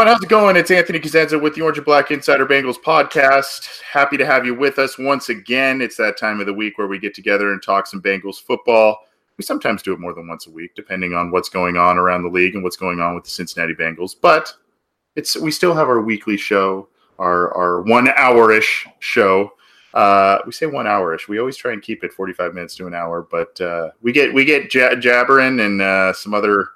Everyone, how's it going? It's Anthony Cosenza with the Orange and Black Insider Bengals podcast. Happy to have you with us once again. It's that time of the week where we get together and talk some Bengals football. We sometimes do it more than once a week, depending on what's going on around the league and what's going on with the Cincinnati Bengals. But it's we still have our weekly show, our our one hour ish show. Uh, we say one hour ish. We always try and keep it forty five minutes to an hour, but uh, we get we get j- jabbering and uh, some other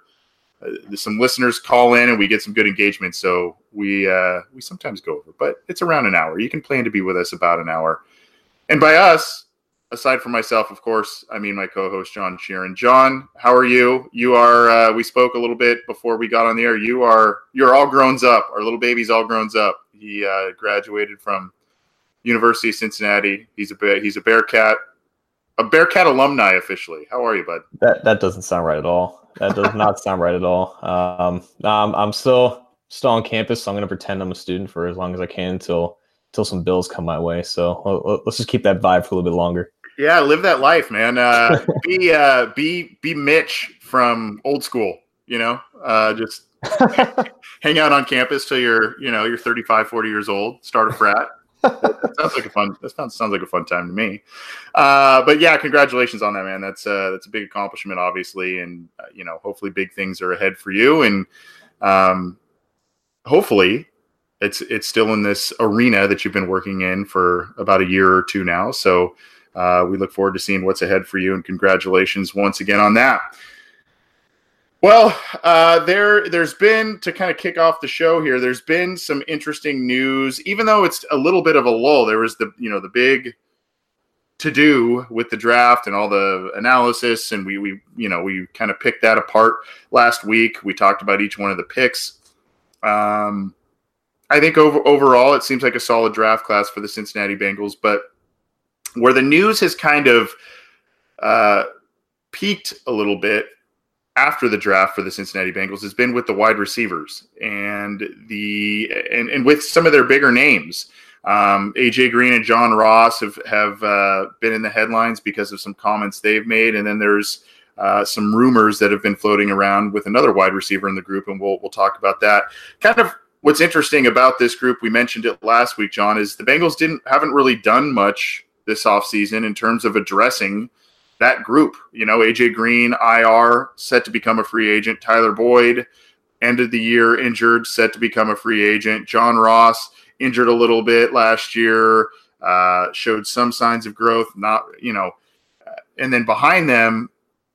some listeners call in and we get some good engagement. So we uh, we sometimes go over, but it's around an hour. You can plan to be with us about an hour. And by us, aside from myself, of course, I mean my co-host John Sheeran. John, how are you? You are. Uh, we spoke a little bit before we got on the air. You are. You're all grown up. Our little baby's all grown up. He uh, graduated from University of Cincinnati. He's a he's a Bearcat, a Bearcat alumni officially. How are you, bud? That that doesn't sound right at all. That does not sound right at all. Um, I'm, I'm still still on campus, so I'm going to pretend I'm a student for as long as I can until until some bills come my way. So let's just keep that vibe for a little bit longer. Yeah, live that life, man. Uh, be uh, be be Mitch from old school. You know, uh, just hang out on campus till you're you know you're 35, 40 years old. Start a frat sounds like a fun. That sounds, sounds like a fun time to me. Uh, but yeah, congratulations on that, man. That's uh, that's a big accomplishment, obviously, and uh, you know, hopefully, big things are ahead for you, and um, hopefully, it's it's still in this arena that you've been working in for about a year or two now. So uh, we look forward to seeing what's ahead for you, and congratulations once again on that. Well, uh, there there's been to kind of kick off the show here. There's been some interesting news, even though it's a little bit of a lull. There was the you know the big to do with the draft and all the analysis, and we we you know we kind of picked that apart last week. We talked about each one of the picks. Um, I think over, overall it seems like a solid draft class for the Cincinnati Bengals, but where the news has kind of uh, peaked a little bit after the draft for the Cincinnati Bengals has been with the wide receivers and the and, and with some of their bigger names. Um, AJ Green and John Ross have have uh, been in the headlines because of some comments they've made, and then there's uh, some rumors that have been floating around with another wide receiver in the group, and we'll we'll talk about that. Kind of what's interesting about this group, we mentioned it last week, John, is the Bengals didn't haven't really done much this offseason in terms of addressing that group. You know, AJ Green, IR, set to become a free agent. Tyler Boyd, ended the year injured, set to become a free agent. John Ross, injured a little bit last year, uh, showed some signs of growth. Not, you know, and then behind them,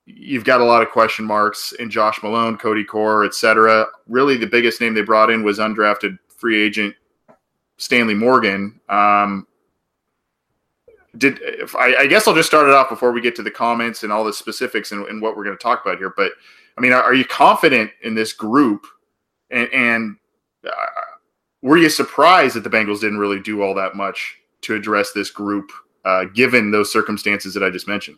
you've got a lot of question marks in Josh Malone, Cody Core, etc. Really, the biggest name they brought in was undrafted free agent Stanley Morgan. Um, did I, I, guess I'll just start it off before we get to the comments and all the specifics and, and what we're going to talk about here. But I mean, are, are you confident in this group? And, and uh, were you surprised that the Bengals didn't really do all that much to address this group, uh, given those circumstances that I just mentioned?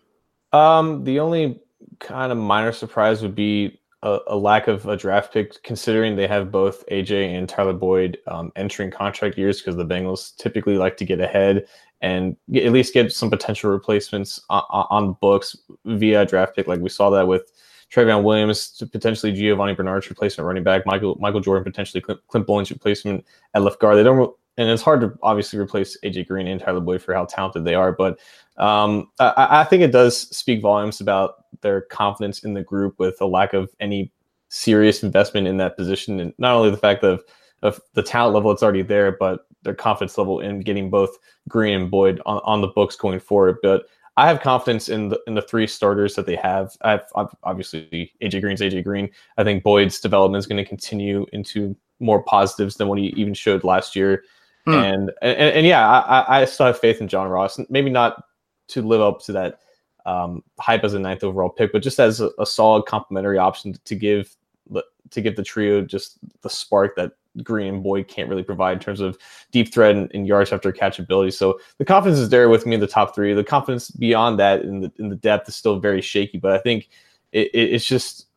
Um, the only kind of minor surprise would be a, a, lack of a draft pick, considering they have both AJ and Tyler Boyd um, entering contract years, because the Bengals typically like to get ahead and at least get some potential replacements on, on books via draft pick. Like we saw that with Trayveon Williams, potentially Giovanni Bernard's replacement running back, Michael Michael Jordan potentially Clint, Clint Boling's replacement at left guard. They don't and it's hard to obviously replace AJ Green and Tyler Boyd for how talented they are, but um, I, I, think it does speak volumes about their confidence in the group with a lack of any serious investment in that position, and not only the fact of of the talent level that's already there, but their confidence level in getting both Green and Boyd on, on the books going forward. But I have confidence in the in the three starters that they have. I've, I've obviously AJ Green's AJ Green. I think Boyd's development is going to continue into more positives than what he even showed last year. Hmm. And, and, and yeah, I, I still have faith in John Ross. Maybe not to live up to that um, hype as a ninth overall pick, but just as a, a solid complementary option to give to give the trio just the spark that Green and Boyd can't really provide in terms of deep threat and, and, yards after catch ability. So the confidence is there with me in the top three. The confidence beyond that in the in the depth is still very shaky, but I think it, it, it's just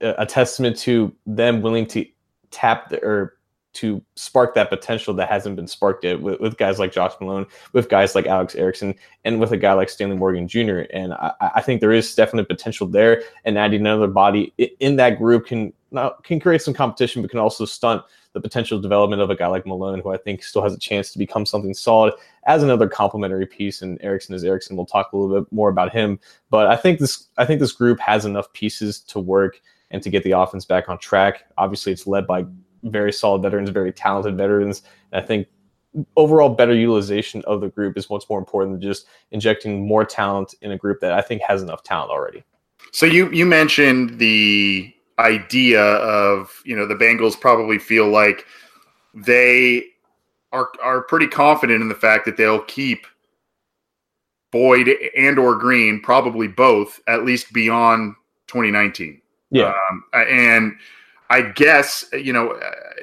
a, testament to them willing to tap the, or to spark that potential that hasn't been sparked yet with, with, guys like Josh Malone, with guys like Alex Erickson, and with a guy like Stanley Morgan Jr. And I, I think there is definite potential there. And adding another body in that group can not, can create some competition, but can also stunt the potential development of a guy like Malone, who I think still has a chance to become something solid as another complementary piece. And Erickson is Erickson. We'll talk a little bit more about him, but I think this I think this group has enough pieces to work and to get the offense back on track. Obviously, it's led by very solid veterans, very talented veterans. And I think overall better utilization of the group is what's more important than just injecting more talent in a group that I think has enough talent already. So you you mentioned the idea of you know the Bengals probably feel like they are are pretty confident in the fact that they'll keep Boyd and or Green, probably both, at least beyond 2019. Yeah, um, and I guess you know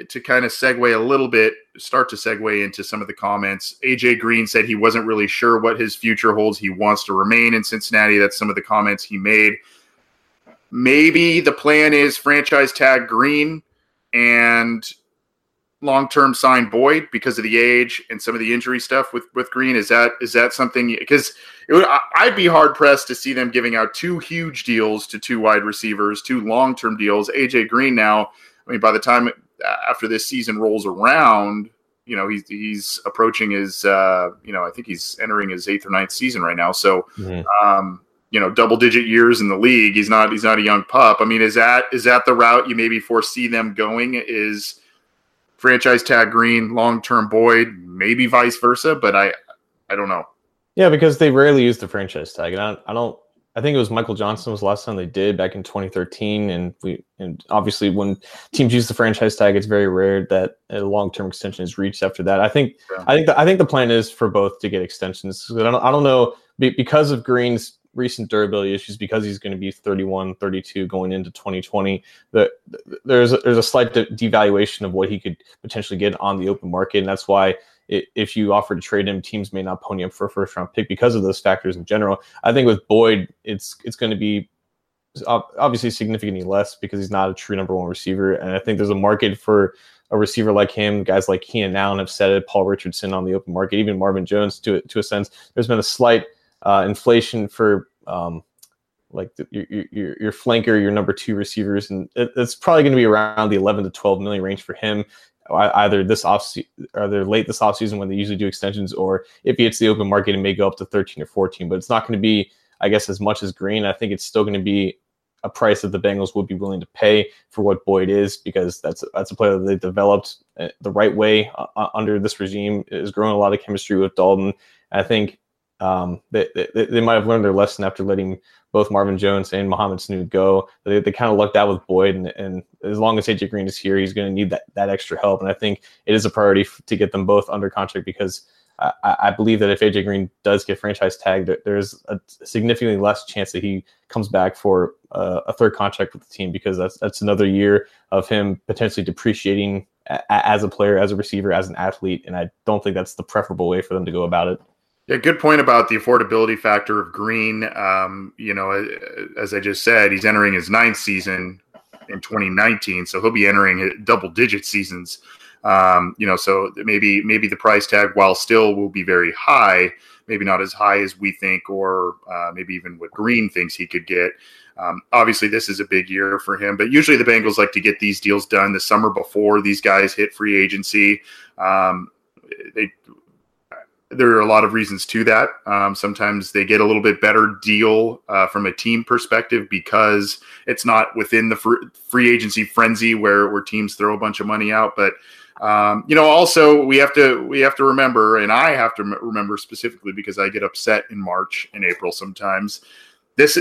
to kind of segue a little bit, start to segue into some of the comments. AJ Green said he wasn't really sure what his future holds. He wants to remain in Cincinnati. That's some of the comments he made. Maybe the plan is franchise tag Green and long term sign Boyd because of the age and some of the injury stuff with with Green. Is that is that something? Because I'd be hard pressed to see them giving out two huge deals to two wide receivers, two long term deals. AJ Green now. I mean, by the time after this season rolls around, you know he's he's approaching his uh, you know I think he's entering his eighth or ninth season right now. So. Mm-hmm. Um, you know double digit years in the league. He's not he's not a young pup. I mean is that is that the route you maybe foresee them going is franchise tag green long term boyd maybe vice versa but i i don't know. Yeah because they rarely use the franchise tag and i, I don't i think it was michael johnson was the last time they did back in 2013 and we and obviously when teams use the franchise tag it's very rare that a long term extension is reached after that. I think yeah. i think the, i think the plan is for both to get extensions i don't, I don't know because of green's recent durability issues because he's going to be 31, 32 going into 2020. That there's a, there's a slight de- devaluation of what he could potentially get on the open market, and that's why it, if you offer to trade him, teams may not pony up for a first round pick because of those factors in general. I think with Boyd, it's it's going to be obviously significantly less because he's not a true number one receiver, and I think there's a market for a receiver like him. Guys like Keenan Allen have said it. Paul Richardson on the open market, even Marvin Jones to to a sense. There's been a slight uh, inflation for um, like the, your, your, your flanker, your number two receivers, and it, it's probably going to be around the 11 to 12 million range for him. Either this off, either late this offseason when they usually do extensions, or if he hits the open market, it may go up to 13 or 14. But it's not going to be, I guess, as much as Green. I think it's still going to be a price that the Bengals would be willing to pay for what Boyd is, because that's that's a player that they developed uh, the right way uh, under this regime. Is growing a lot of chemistry with Dalton. I think um, they, they, they, might have learned their lesson after letting both Marvin Jones and Mohamed Sanu go. They, they kind of lucked out with Boyd, and, and as long as AJ Green is here, he's going to need that, that extra help. And I think it is a priority f- to get them both under contract because I, I, believe that if AJ Green does get franchise tagged, there's a significantly less chance that he comes back for uh, a third contract with the team because that's that's another year of him potentially depreciating a- as a player, as a receiver, as an athlete. And I don't think that's the preferable way for them to go about it. Yeah, good point about the affordability factor of Green. Um, you know, as I just said, he's entering his ninth season in 2019, so he'll be entering double digit seasons. Um, you know, so maybe maybe the price tag, while still will be very high, maybe not as high as we think, or uh, maybe even what Green thinks he could get. Um, obviously, this is a big year for him, but usually the Bengals like to get these deals done the summer before these guys hit free agency. Um, they there are a lot of reasons to that. Um, sometimes they get a little bit better deal uh, from a team perspective because it's not within the free, free agency frenzy where where teams throw a bunch of money out. But um, you know, also we have to we have to remember, and I have to remember specifically because I get upset in March and April sometimes. This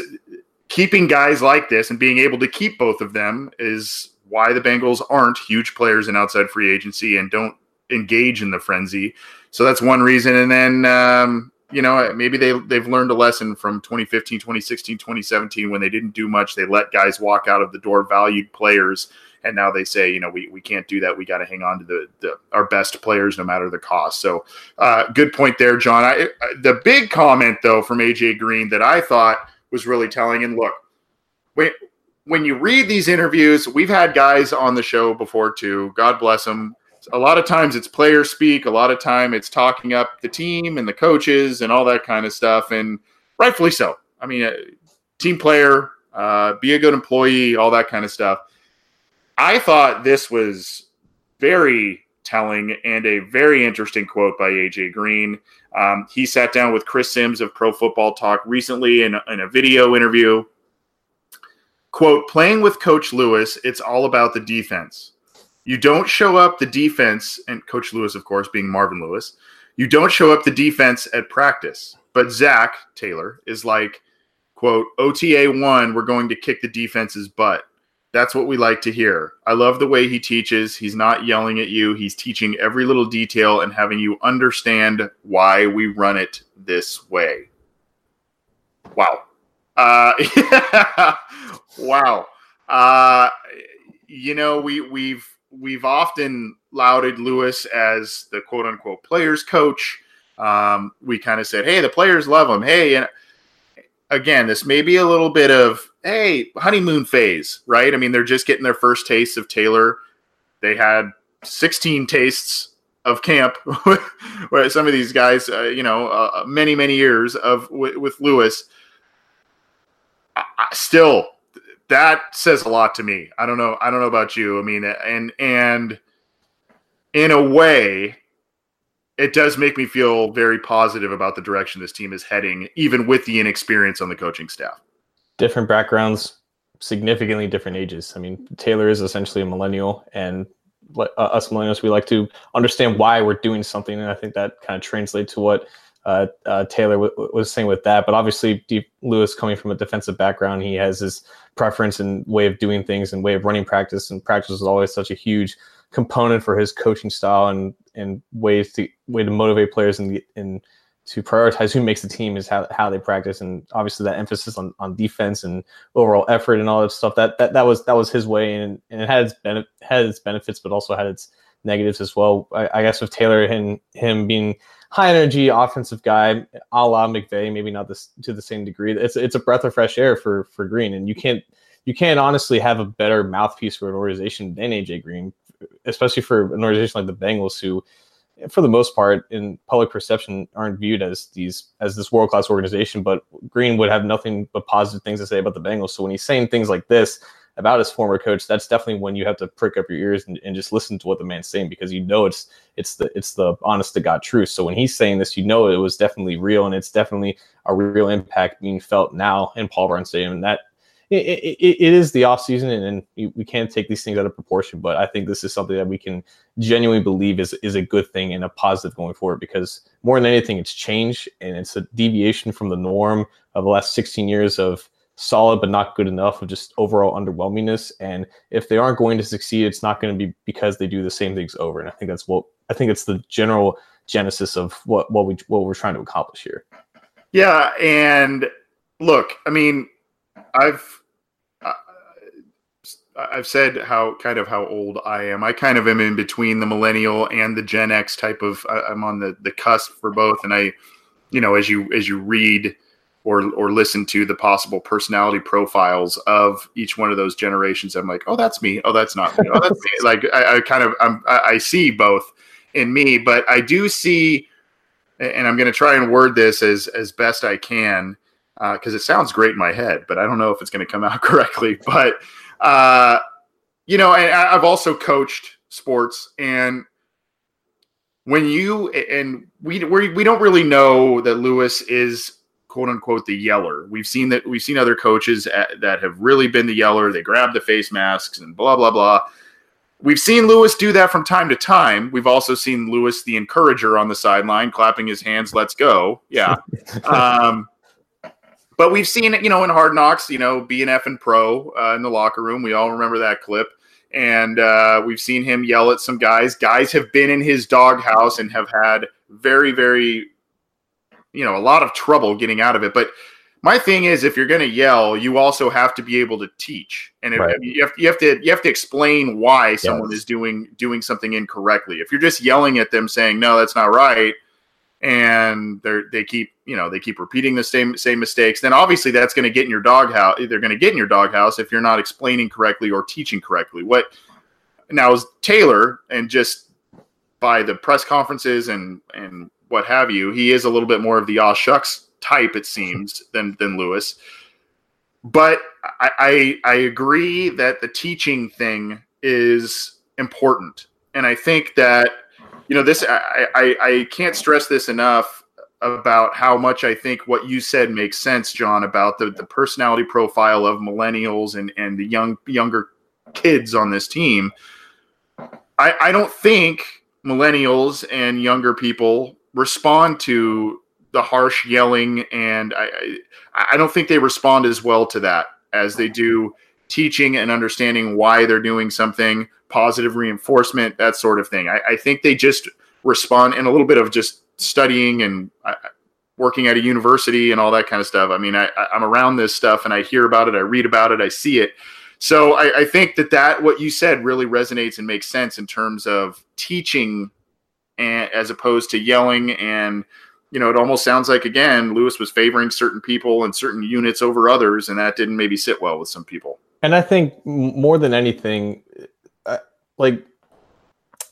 keeping guys like this and being able to keep both of them is why the Bengals aren't huge players in outside free agency and don't engage in the frenzy. So that's one reason. And then, um, you know, maybe they, they've learned a lesson from 2015, 2016, 2017 when they didn't do much. They let guys walk out of the door, valued players. And now they say, you know, we, we can't do that. We got to hang on to the, the our best players no matter the cost. So, uh, good point there, John. I, the big comment, though, from AJ Green that I thought was really telling. And look, when, when you read these interviews, we've had guys on the show before too. God bless them a lot of times it's player speak. A lot of time it's talking up the team and the coaches and all that kind of stuff, and rightfully so. I mean, team player, uh, be a good employee, all that kind of stuff. I thought this was very telling and a very interesting quote by AJ Green. Um, he sat down with Chris Sims of Pro Football Talk recently in, in a video interview. Quote, playing with Coach Lewis, it's all about the defense. You don't show up the defense, and Coach Lewis, of course, being Marvin Lewis, you don't show up the defense at practice. But Zach Taylor is like, quote, OTA one, we're going to kick the defense's butt. That's what we like to hear. I love the way he teaches. He's not yelling at you, he's teaching every little detail and having you understand why we run it this way. Wow. Uh, wow. Uh, you know, we we've we've often lauded Lewis as the quote unquote players coach. Um, we kind of said, hey, the players love him. Hey, and again, this may be a little bit of hey honeymoon phase, right? I mean, they're just getting their first taste of Taylor. They had 16 tastes of camp where some of these guys, uh, you know, uh, many many years of w- with Lewis. I, I, still, that says a lot to me. I don't know. I don't know about you. I mean, and and in a way, it does make me feel very positive about the direction this team is heading, even with the inexperience on the coaching staff. Different backgrounds, significantly different ages. I mean, Taylor is essentially a millennial, and uh, us millennials, we like to understand why we're doing something, and I think that kind of translates to what uh, uh, Taylor w- was saying with that. But obviously, Lewis coming from a defensive background, he has his preference and way of doing things and way of running practice. And practice is always such a huge component for his coaching style and and ways to way to motivate players and and to prioritize who makes the team is how, how they practice and obviously that emphasis on, on defense and overall effort and all that stuff that that, that was that was his way and, and it had its had its benefits but also had its negatives as well I, I guess with Taylor and him being high energy offensive guy, a la McVay, maybe not this to the same degree. It's it's a breath of fresh air for for Green, and you can't you can't honestly have a better mouthpiece for an organization than AJ Green, especially for an organization like the Bengals, who, for the most part, in public perception, aren't viewed as these as this world class organization. But Green would have nothing but positive things to say about the Bengals. So when he's saying things like this, about his former coach, that's definitely when you have to prick up your ears and, and, just listen to what the man's saying because you know it's it's the it's the honest to God truth. So when he's saying this, you know it was definitely real and it's definitely a real impact being felt now in Paul Brown Stadium. And that it, it, it is the off season and, and we can't take these things out of proportion. But I think this is something that we can genuinely believe is is a good thing and a positive going forward because more than anything, it's change and it's a deviation from the norm of the last 16 years of solid but not good enough of just overall underwhelmingness. And if they aren't going to succeed, it's not going to be because they do the same things over. And I think that's what I think it's the general genesis of what what we what we're trying to accomplish here. Yeah, and look, I mean, I've I've said how kind of how old I am. I kind of am in between the millennial and the Gen X type of. I'm on the the cusp for both, and I, you know, as you as you read or or listen to the possible personality profiles of each one of those generations. I'm like, oh, that's me. Oh, that's not me. Oh, that's me. Like I, I kind of I'm, I see both in me, but I do see, and I'm going to try and word this as as best I can because uh, it sounds great in my head, but I don't know if it's going to come out correctly. But uh, you know, and I've also coached sports, and when you and we we we don't really know that Lewis is quote unquote the yeller. We've seen that we've seen other coaches at, that have really been the yeller. They grab the face masks and blah blah blah. We've seen Lewis do that from time to time. We've also seen Lewis the encourager on the sideline, clapping his hands, "Let's go!" Yeah. um, but we've seen it, you know, in Hard Knocks, you know, be an effing pro uh, in the locker room. We all remember that clip. And uh, we've seen him yell at some guys. Guys have been in his doghouse and have had very, very you know a lot of trouble getting out of it. But my thing is, if you're going to yell, you also have to be able to teach, and if, right. you have you have to you have to explain why someone yes. is doing doing something incorrectly. If you're just yelling at them saying no, that's not right, and they they keep you know they keep repeating the same same mistakes, then obviously that's going to get in your doghouse. They're going to get in your doghouse if you're not explaining correctly or teaching correctly. What now is Taylor and just by the press conferences and and what have you. He is a little bit more of the aw shucks type, it seems, than than Lewis. But I, I, I agree that the teaching thing is important, and I think that you know this. I, I, I can't stress this enough about how much I think what you said makes sense, John, about the, the personality profile of millennials and, and the young younger kids on this team. I, I don't think millennials and younger people respond to the harsh yelling, and I, I, I don't think they respond as well to that as they do teaching and understanding why they're doing something, positive reinforcement, that sort of thing. I, I think they just respond in a little bit of just studying and uh, working at a university and all that kind of stuff. I mean, I, I'm around this stuff and I hear about it, I read about it, I see it. So I, I, think that that what you said really resonates and makes sense in terms of teaching and as opposed to yelling. And you know it almost sounds like again lewis was favoring certain people and certain units over others and that didn't maybe sit well with some people. And i think more than anything uh, like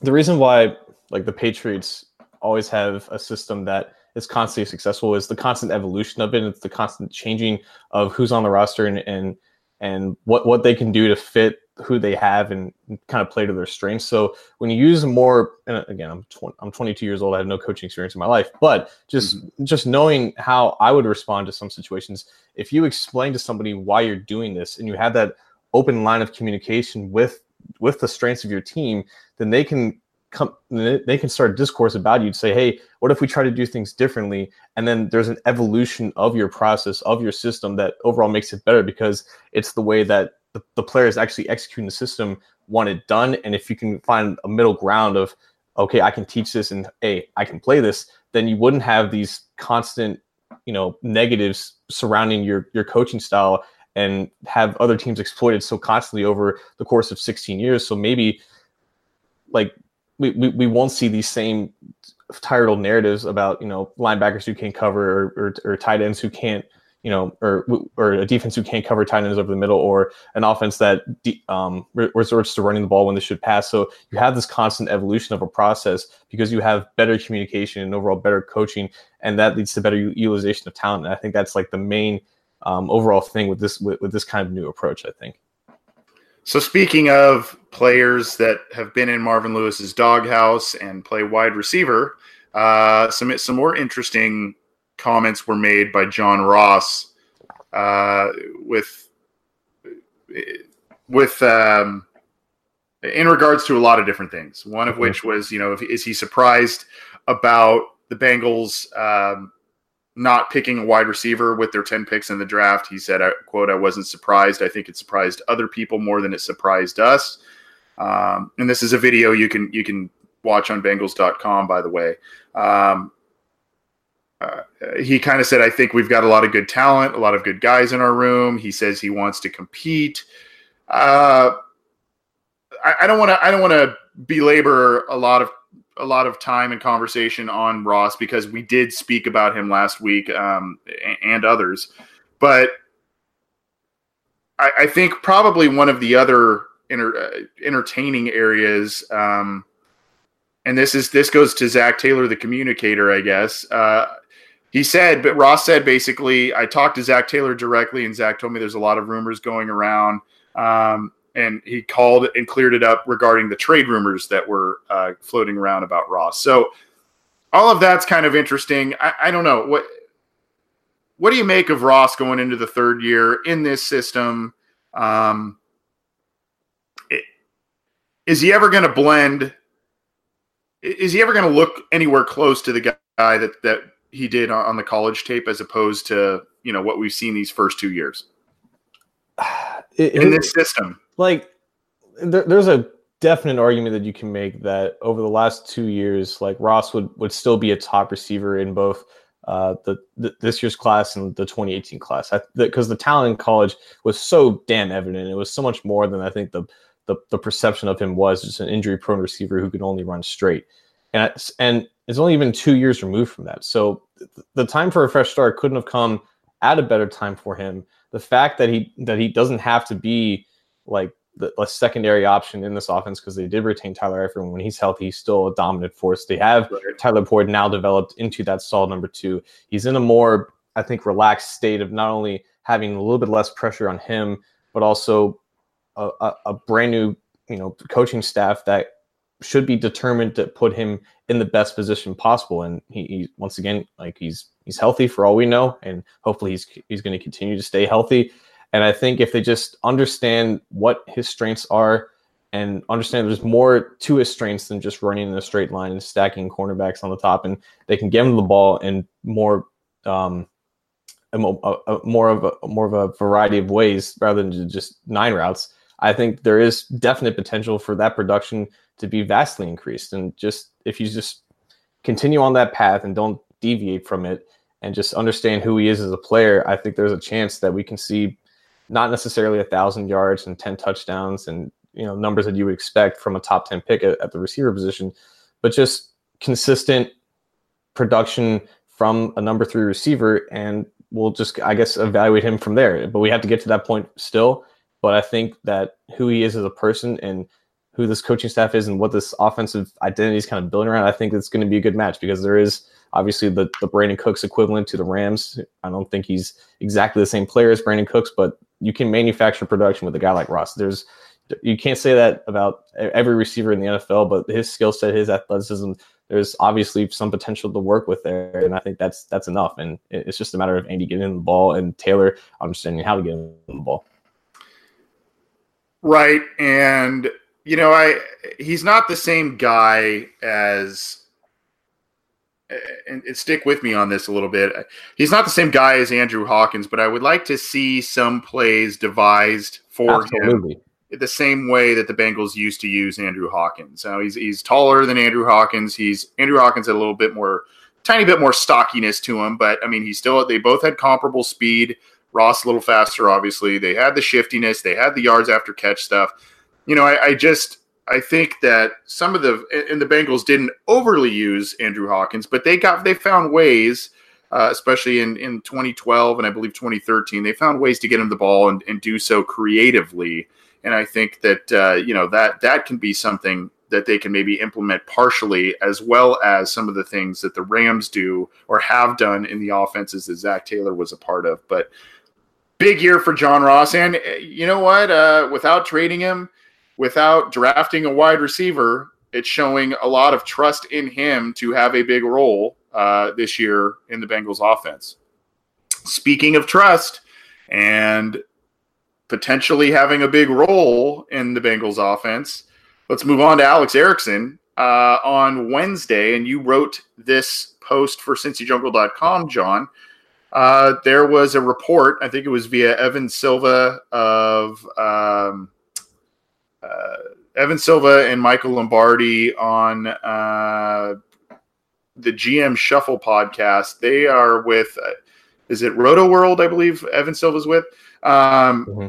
the reason why like the patriots always have a system that is constantly successful is the constant evolution of it. It's the constant changing of who's on the roster and and and what what they can do to fit who they have and kind of play to their strengths. So when you use more, and again, I'm 20, I'm 22 years old. I have no coaching experience in my life, but just mm-hmm. just knowing how I would respond to some situations. If you explain to somebody why you're doing this and you have that open line of communication with with the strengths of your team, then they can come they can start discourse about you to say hey what if we try to do things differently and then there's an evolution of your process of your system that overall makes it better because it's the way that the, the players actually executing the system want it done. And if you can find a middle ground of, okay, I can teach this and hey, I can play this, then you wouldn't have these constant, you know, negatives surrounding your your coaching style and have other teams exploited so constantly over the course of 16 years. So maybe like we, we, we won't see these same tired old narratives about, you know, linebackers who can't cover or, or, or tight ends who can't you know, or or a defense who can't cover tight ends over the middle, or an offense that de- um, resorts to running the ball when they should pass. So you have this constant evolution of a process because you have better communication and overall better coaching, and that leads to better utilization of talent. And I think that's like the main um, overall thing with this with, with this kind of new approach. I think. So speaking of players that have been in Marvin Lewis's doghouse and play wide receiver, uh, some some more interesting comments were made by John Ross uh, with with um, in regards to a lot of different things. One of mm-hmm. which was, you know, if, is he surprised about the Bengals um, not picking a wide receiver with their ten picks in the draft? He said, "quote I wasn't surprised. I think it surprised other people more than it surprised us." Um, and this is a video you can you can watch on Bengals.com, by the way. Um, uh, he kind of said, I think we've got a lot of good talent, a lot of good guys in our room. He says he wants to compete. Uh, I don't want to. I don't want to belabor a lot of a lot of time and conversation on Ross because we did speak about him last week um, and others, but I, I, think probably one of the other uh, entertaining areas. Um, and this is this goes to Zach Taylor, the communicator, I guess. Uh, he said, but Ross said basically, I talked to Zach Taylor directly, and Zach told me there's a lot of rumors going around. Um, and he called and cleared it up regarding the trade rumors that were uh, floating around about Ross. So all of that's kind of interesting. I, I don't know what what do you make of Ross going into the third year in this system? Um, it, is he ever going to blend? Is he ever going to look anywhere close to the guy that that he did on the college tape, as opposed to you know what we've seen these first two years it, in this system? Like, there, there's a definite argument that you can make that over the last two years, like Ross would would still be a top receiver in both uh, the, the, this year's class and the 2018 class because the, the, talent in college was so damn evident. It was so much more than I think the the, the perception of him was just an injury prone receiver who could only run straight. And it's, and it's only been two years removed from that. So the time for a fresh start couldn't have come at a better time for him. The fact that he that he doesn't have to be like the, a secondary option in this offense because they did retain Tyler Eifert. When he's healthy, he's still a dominant force. They have right. Tyler Boyd now developed into that solid number two. He's in a more, I think, relaxed state of not only having a little bit less pressure on him, but also a, a, a brand new, you know, coaching staff that should be determined to put him in the best position possible. And he, he once again, like he's he's healthy for all we know, and hopefully he's he's going to continue to stay healthy. And I think if they just understand what his strengths are and understand there's more to his strengths than just running in a straight line and stacking cornerbacks on the top, and they can give him the ball in more um, a, a, more of a more of a variety of ways rather than just nine routes. I think there is definite potential for that production to be vastly increased. And just if you just continue on that path and don't deviate from it and just understand who he is as a player, I think there's a chance that we can see not necessarily a thousand yards and 10 touchdowns and you know numbers that you would expect from a top 10 pick at, at the receiver position but just consistent production from a number three receiver and we'll just i guess evaluate him from there. But we have to get to that point still. But i think that who he is as a person and who this coaching staff is and what this offensive identity is kind of building around i think it's going to be a good match because there is obviously the, the brandin cooks equivalent to the rams. I don't think he's exactly the same player as brandin cooks but you can manufacture production with a guy like Ross. There's you can't say that about every receiver in the NFL, but his skill set, his athleticism, there's obviously some potential to work with there, and I think that's that's enough. And it's just a matter of Andy getting the ball and Taylor understanding how to get him the ball. Right, and you know, I he's not the same guy as and, and, stick with me on this a little bit. He's not the same guy as Andrew Hawkins, but I would like to see some plays devised for Absolutely. him the same way that the Bengals used to use Andrew Hawkins. Now he's he's taller than Andrew Hawkins. He's Andrew Hawkins had a little bit more, tiny bit more stockiness to him, but I mean he's still they both had comparable speed. Ross a little faster, obviously. They had the shiftiness. They had the yards after catch stuff. You know, I, I just I think that some of the and the Bengals didn't overly use Andrew Hawkins, but they got they found ways, uh, especially in in 2012 and I believe 2013, they found ways to get him the ball and, and do so creatively. And I think that uh, you know that that can be something that they can maybe implement partially, as well as some of the things that the Rams do or have done in the offenses that Zach Taylor was a part of. But big year for John Ross, and uh, you know what? Uh, without trading him without drafting a wide receiver, it's showing a lot of trust in him to have a big role uh, this year in the Bengals offense. Speaking of trust and potentially having a big role in the Bengals offense, let's move on to Alex Erickson. Uh, on Wednesday, and you wrote this post for CincyJungle.com, John. Uh, there was a report, I think it was via Evan Silva of um, Evan Silva and Michael Lombardi on uh, the GM Shuffle podcast. They are with, uh, is it Rotoworld? I believe Evan Silva's with. Um, mm-hmm.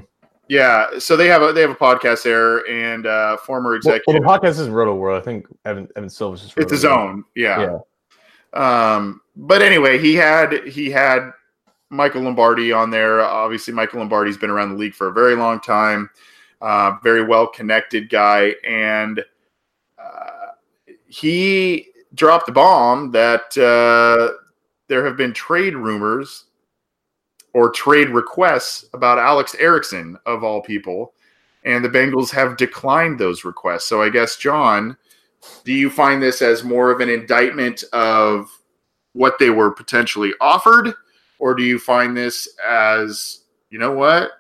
Yeah, so they have a they have a podcast there, and uh, former executive. Well, well, the podcast is Rotoworld. I think Evan Evan Silva's just. Roto it's his own, yeah. yeah. Um, but anyway, he had he had Michael Lombardi on there. Obviously, Michael Lombardi's been around the league for a very long time uh, very well connected guy, and uh, he dropped the bomb that uh, there have been trade rumors or trade requests about Alex Erickson of all people. and the Bengals have declined those requests. So I guess, John, do you find this as more of an indictment of what they were potentially offered, or do you find this as, you know what?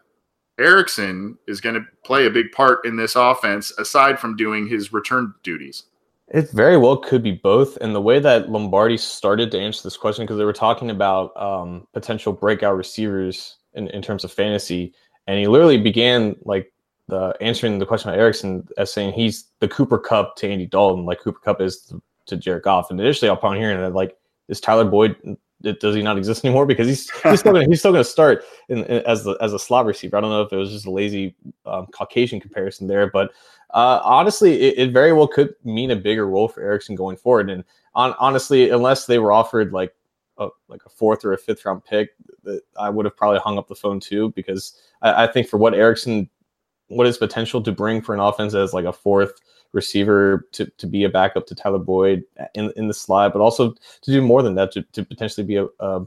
Erickson is going to play a big part in this offense aside from doing his return duties. It very well could be both. And the way that Lombardi started to answer this question, because they were talking about um, potential breakout receivers in, in terms of fantasy, and he literally began like the answering the question about Erickson as saying he's the Cooper Kupp to Andy Dalton, like Cooper Kupp is to, Jared Goff. And initially, upon hearing that, like, is Tyler Boyd does he not exist anymore? Because he's he's still gonna, he's still going to start in, in, as the as a slot receiver. I don't know if it was just a lazy um, Caucasian comparison there, but uh, honestly, it, it, very well could mean a bigger role for Erickson going forward. And on, honestly, unless they were offered like a, like a fourth or a fifth round pick, I would have probably hung up the phone too because I, I think for what Erickson, what his potential to bring for an offense as like a fourth receiver to, to be a backup to Tyler Boyd in in the slot, but also to do more than that to, to potentially be a, a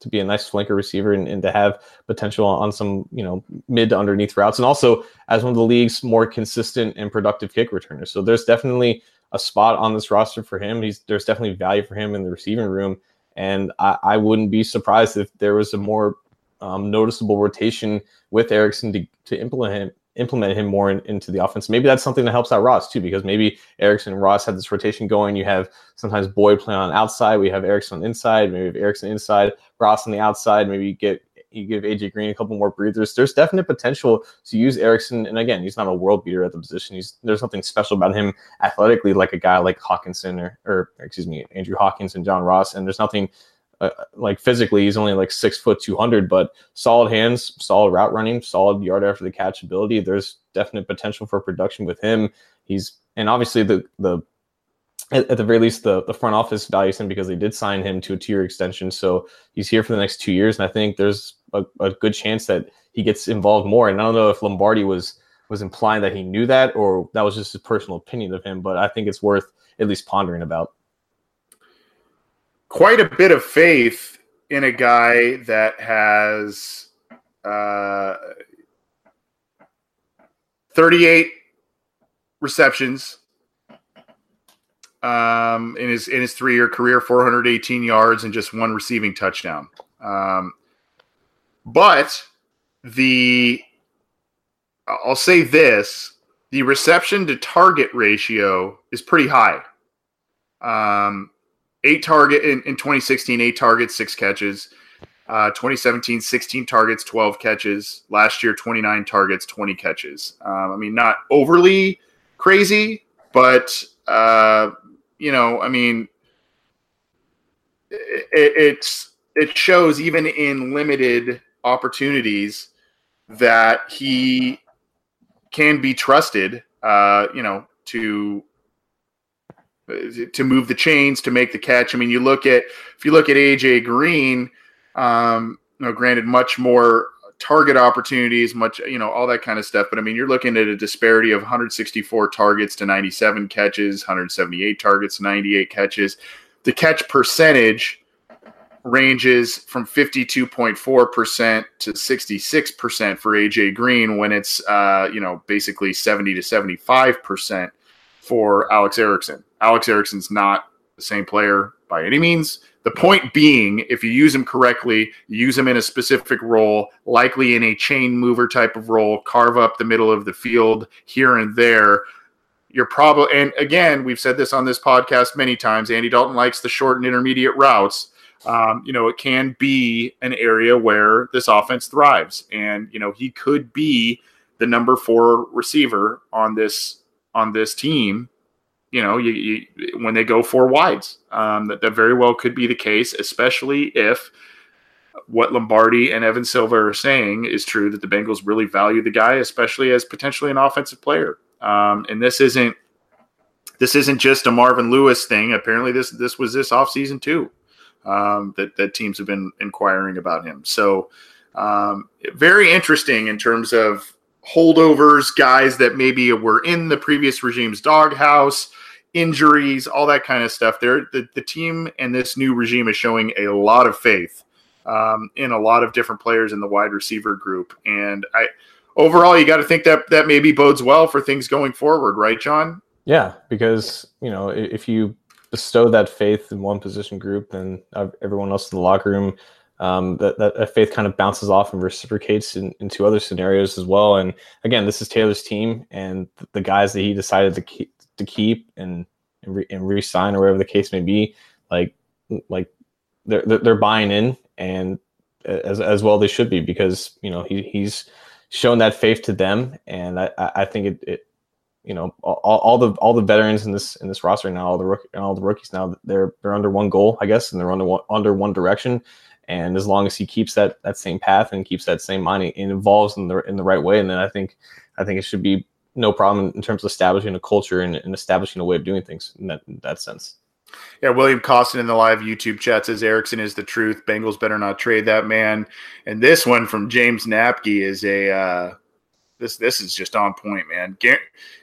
to be a nice flanker receiver and, and, to have potential on some you know mid to underneath routes, and also as one of the league's more consistent and productive kick returners. So there's definitely a spot on this roster for him. He's there's definitely value for him in the receiving room, and I, I wouldn't be surprised if there was a more um, noticeable rotation with Erickson to, to implement implement him more in, into the offense. Maybe that's something that helps out Ross too, because maybe Erickson and Ross had this rotation going. You have sometimes Boyd playing on outside. We have Erickson on inside. Maybe Erickson inside, Ross on the outside. Maybe you get you give AJ Green a couple more breathers. There's definite potential to use Erickson. And again, he's not a world beater at the position. He's there's something special about him athletically, like a guy like Hockenson or, or excuse me, Andrew Hawkins and John Ross. And there's nothing uh, like physically, he's only like six foot two hundred, but solid hands, solid route running, solid yard after the catch ability. There's definite potential for production with him. He's and obviously the the at, at the very least the the front office values him because they did sign him to a two year extension, so he's here for the next two years, and I think there's a, a good chance that he gets involved more. And I don't know if Lombardi was was implying that he knew that or that was just his personal opinion of him, but I think it's worth at least pondering about quite a bit of faith in a guy that has uh, 38 receptions um, in his in his three year career, 418 yards and just one receiving touchdown. Um, but the I'll say this: the reception to target ratio is pretty high. Um, eight target in, in 2016, eight targets, six catches. Uh, 2017, 16 targets, 12 catches. Last year, 29 targets, 20 catches. Um, I mean, not overly crazy, but uh, you know, I mean, it, it's it shows even in limited opportunities that he can be trusted. Uh, you know, to to move the chains to make the catch. I mean, you look at if you look at AJ Green, um, you know, granted, much more target opportunities, much you know, all that kind of stuff. But I mean, you're looking at a disparity of 164 targets to 97 catches, 178 targets, 98 catches. The catch percentage ranges from 52.4% to 66% for AJ Green when it's uh, you know basically 70 to 75% for Alex Erickson. Alex Erickson's not the same player by any means. The point being, if you use him correctly, use him in a specific role, likely in a chain mover type of role, carve up the middle of the field here and there. You're probably, and again, we've said this on this podcast many times. Andy Dalton likes the short and intermediate routes. Um, you know, it can be an area where this offense thrives, and you know he could be the number four receiver on this on this team, you know, you, you, when they go four wides, um, that, that very well could be the case, especially if what Lombardi and Evan Silva are saying is true that the Bengals really value the guy, especially as potentially an offensive player. Um, and this isn't this isn't just a Marvin Lewis thing. Apparently, this this was this offseason too. Um, that that teams have been inquiring about him. So um, very interesting in terms of holdovers, guys that maybe were in the previous regime's doghouse, injuries, all that kind of stuff. There, the, the team and this new regime is showing a lot of faith um, in a lot of different players in the wide receiver group. And I, overall, you got to think that that maybe bodes well for things going forward, right, John? Yeah, because you know if you bestow that faith in one position group, then everyone else in the locker room, um, that, that faith kind of bounces off and reciprocates in, into other scenarios as well. And again, this is Taylor's team, and the guys that he decided to keep to keep and and, re- and re-sign or whatever the case may be, like like they're they're buying in and as as well they should be because you know he he's shown that faith to them, and I I think it, it you know all, all the all the veterans in this in this roster now, all the rook, all the rookies now they're they're under one goal, I guess, and they're under one, under one direction. And as long as he keeps that that same path and keeps that same mind and evolves in the in the right way, and then I think I think it should be no problem in terms of establishing a culture and, and establishing a way of doing things in that in that sense. Yeah, William Costin in the live YouTube chat says Erickson is the truth. Bengals better not trade that man. And this one from James Napke is a uh, this this is just on point, man. Gu-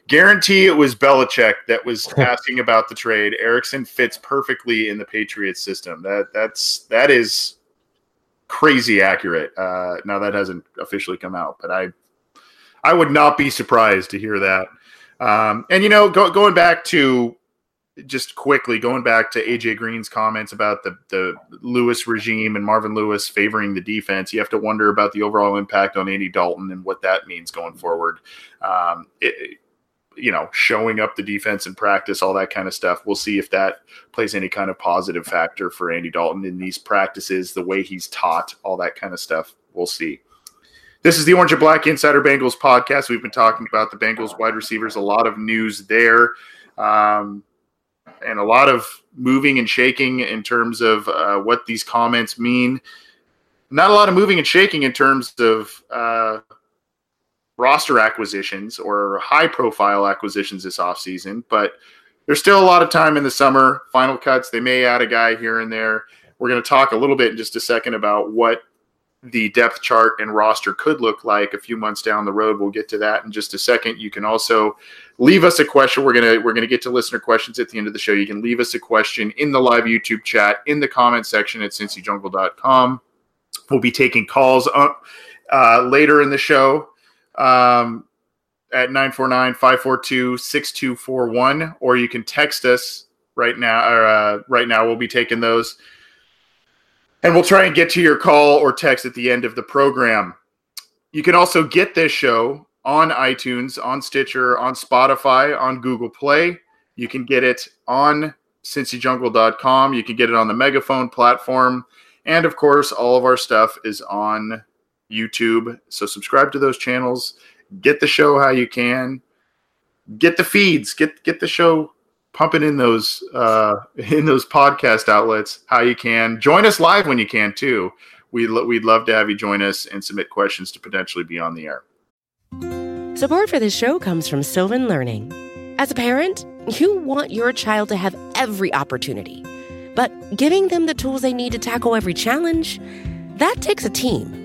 guarantee it was Belichick that was asking about the trade. Erickson fits perfectly in the Patriots system. That that's that is crazy accurate. Uh, now that hasn't officially come out, but I I would not be surprised to hear that. Um, and you know, go, going back to just quickly going back to AJ Green's comments about the the Lewis regime and Marvin Lewis favoring the defense, you have to wonder about the overall impact on Andy Dalton and what that means going forward. Um, it, you know, showing up the defense in practice, all that kind of stuff. We'll see if that plays any kind of positive factor for Andy Dalton in these practices, the way he's taught, all that kind of stuff. We'll see. This is the Orange and Black Insider Bengals podcast. We've been talking about the Bengals wide receivers, a lot of news there. Um, and a lot of moving and shaking in terms of uh, what these comments mean. Not a lot of moving and shaking in terms of uh, roster acquisitions or high profile acquisitions this offseason, but there's still a lot of time in the summer. Final cuts, they may add a guy here and there. We're going to talk a little bit in just a second about what the depth chart and roster could look like a few months down the road. We'll get to that in just a second. You can also leave us a question. We're gonna we're gonna get to listener questions at the end of the show. You can leave us a question in the live YouTube chat in the comment section at cincyjungle.com. We'll be taking calls uh, uh, later in the show um, at 949-542-6241 or you can text us right now or, uh, right now we'll be taking those and we'll try and get to your call or text at the end of the program. You can also get this show on iTunes, on Stitcher, on Spotify, on Google Play. You can get it on cincyjungle.com. You can get it on the Megaphone platform. And of course, all of our stuff is on YouTube. So subscribe to those channels. Get the show how you can. Get the feeds. Get get the show pumping in those uh, in those podcast outlets how you can. Join us live when you can too. We lo- we'd love to have you join us and submit questions to potentially be on the air. Support for this show comes from Sylvan Learning. As a parent, you want your child to have every opportunity, but giving them the tools they need to tackle every challenge, that takes a team.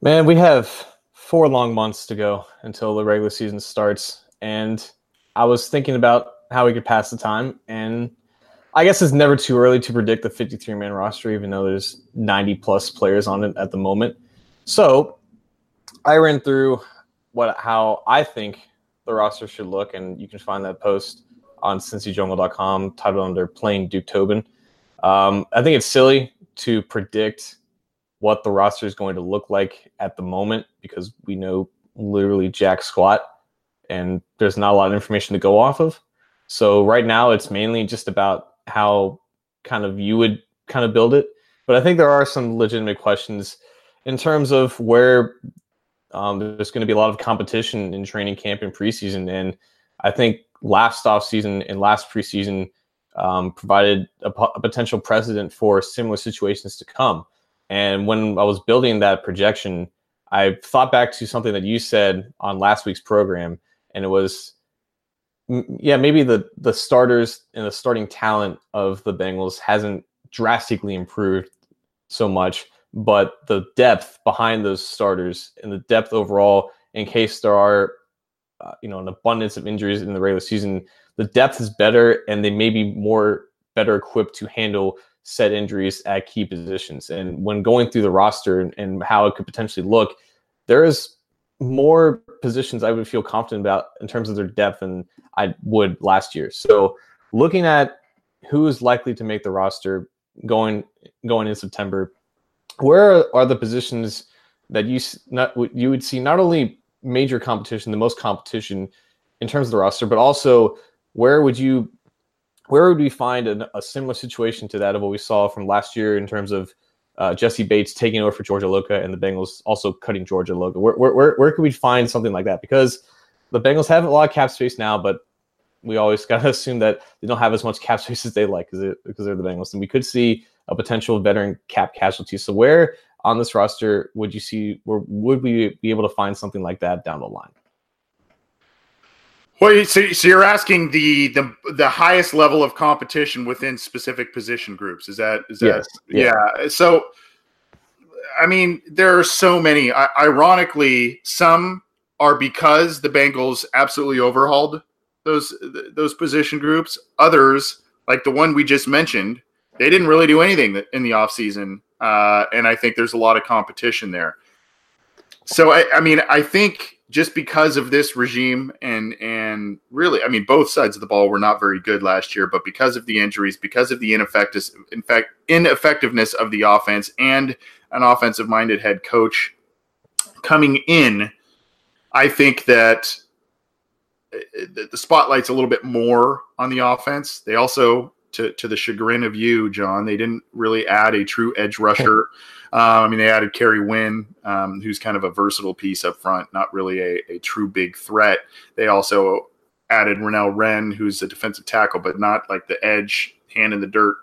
Man, we have four long months to go until the regular season starts. And I was thinking about how we could pass the time, and I guess it's never too early to predict the 53 man roster, even though there's 90 plus players on it at the moment. So I ran through what how I think the roster should look, and you can find that post on cincyjungle.com titled under Playing Duke Tobin. Um, I think it's silly to predict what the roster is going to look like at the moment because we know literally jack squat, and there's not a lot of information to go off of. So right now, it's mainly just about how kind of you would kind of build it. But I think there are some legitimate questions in terms of where um, there's going to be a lot of competition in training camp and preseason. And I think last offseason and last preseason um, provided a, a, potential precedent for similar situations to come. And when I was building that projection, I thought back to something that you said on last week's program, and it was, yeah, maybe the the starters and the starting talent of the Bengals hasn't drastically improved so much, but the depth behind those starters and the depth overall, in case there are, uh, you know, an abundance of injuries in the regular season, the depth is better, and they may be more better equipped to handle set injuries at key positions. And when going through the roster and, and how it could potentially look, there is more positions I would feel confident about in terms of their depth than I would last year. So looking at who is likely to make the roster going going in September, where are the positions that you not you would see not only major competition, the most competition in terms of the roster, but also where would you where would we find an, a similar situation to that of what we saw from last year in terms of uh, Jessie Bates taking over for George Iloka and the Bengals also cutting George Iloka? Where, where, where, where could we find something like that? Because the Bengals have a lot of cap space now, but we always got to assume that they don't have as much cap space as they like because they're the Bengals. And we could see a potential veteran cap casualty. So where on this roster would you see, where would we be able to find something like that down the line? Well, so, so you're asking the, the the highest level of competition within specific position groups. Is that is that yes. yeah. yeah. So I mean, there are so many. I, ironically, some are because the Bengals absolutely overhauled those those position groups. Others, like the one we just mentioned, they didn't really do anything in the offseason. Uh, and I think there's a lot of competition there. So I, I mean, I think just because of this regime and and really i mean both sides of the ball were not very good last year but because of the injuries because of the ineffectiveness in fact ineffectiveness of the offense and an offensive minded head coach coming in i think that uh, the spotlight's a little bit more on the offense. They also to, to the chagrin of you john they didn't really add a true edge rusher um, I mean, they added Kerry Wynn, um, who's kind of a versatile piece up front, not really a, a true big threat. They also added Renell Wren, who's a defensive tackle, but not like the edge, hand in the dirt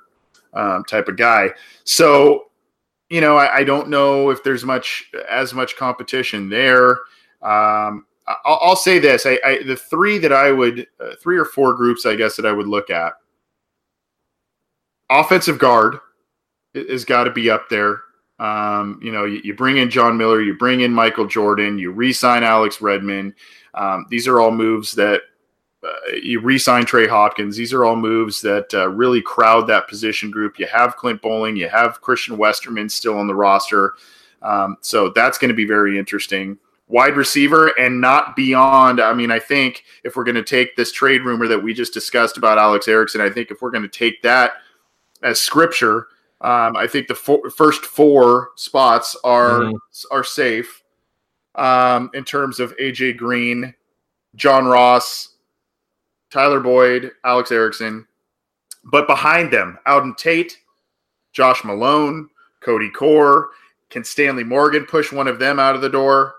um, type of guy. So, you know, I, I, don't know if there's much as much competition there. Um, I'll, I'll, say this: I, I, the three that I would, uh, three or four groups, I guess, that I would look at. Offensive guard has got to be up there. Um, you know, you, you, bring in John Miller, you bring in Michael Jordan, you re-sign Alex Redmond. Um, these are all moves that uh, you re-sign Trey Hopkins. These are all moves that uh, really crowd that position group. You have Clint Boling, you have Christian Westerman still on the roster, um, so that's going to be very interesting. Wide receiver and not beyond. I mean, I think if we're going to take this trade rumor that we just discussed about Alex Erickson, I think if we're going to take that as scripture um, I think the four, first four spots are mm-hmm. are safe um, in terms of AJ Green, John Ross, Tyler Boyd, Alex Erickson. But behind them, Auden Tate, Josh Malone, Cody Core, can Stanley Morgan push one of them out of the door?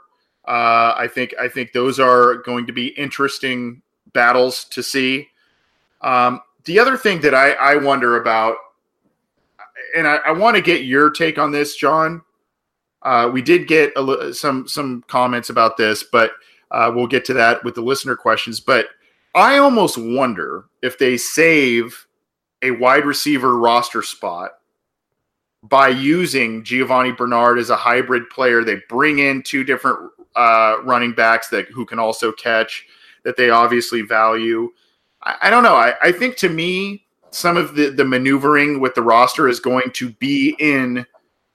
Uh, I think I think those are going to be interesting battles to see. Um, the other thing that I, I wonder about and I, I want to get your take on this, John. Uh, we did get a, some some comments about this, but uh, we'll get to that with the listener questions. But I almost wonder if they save a wide receiver roster spot by using Giovani Bernard as a hybrid player. They bring in two different uh, running backs that who can also catch that they obviously value. I, I don't know. I, I think to me, some of the, the maneuvering with the roster is going to be in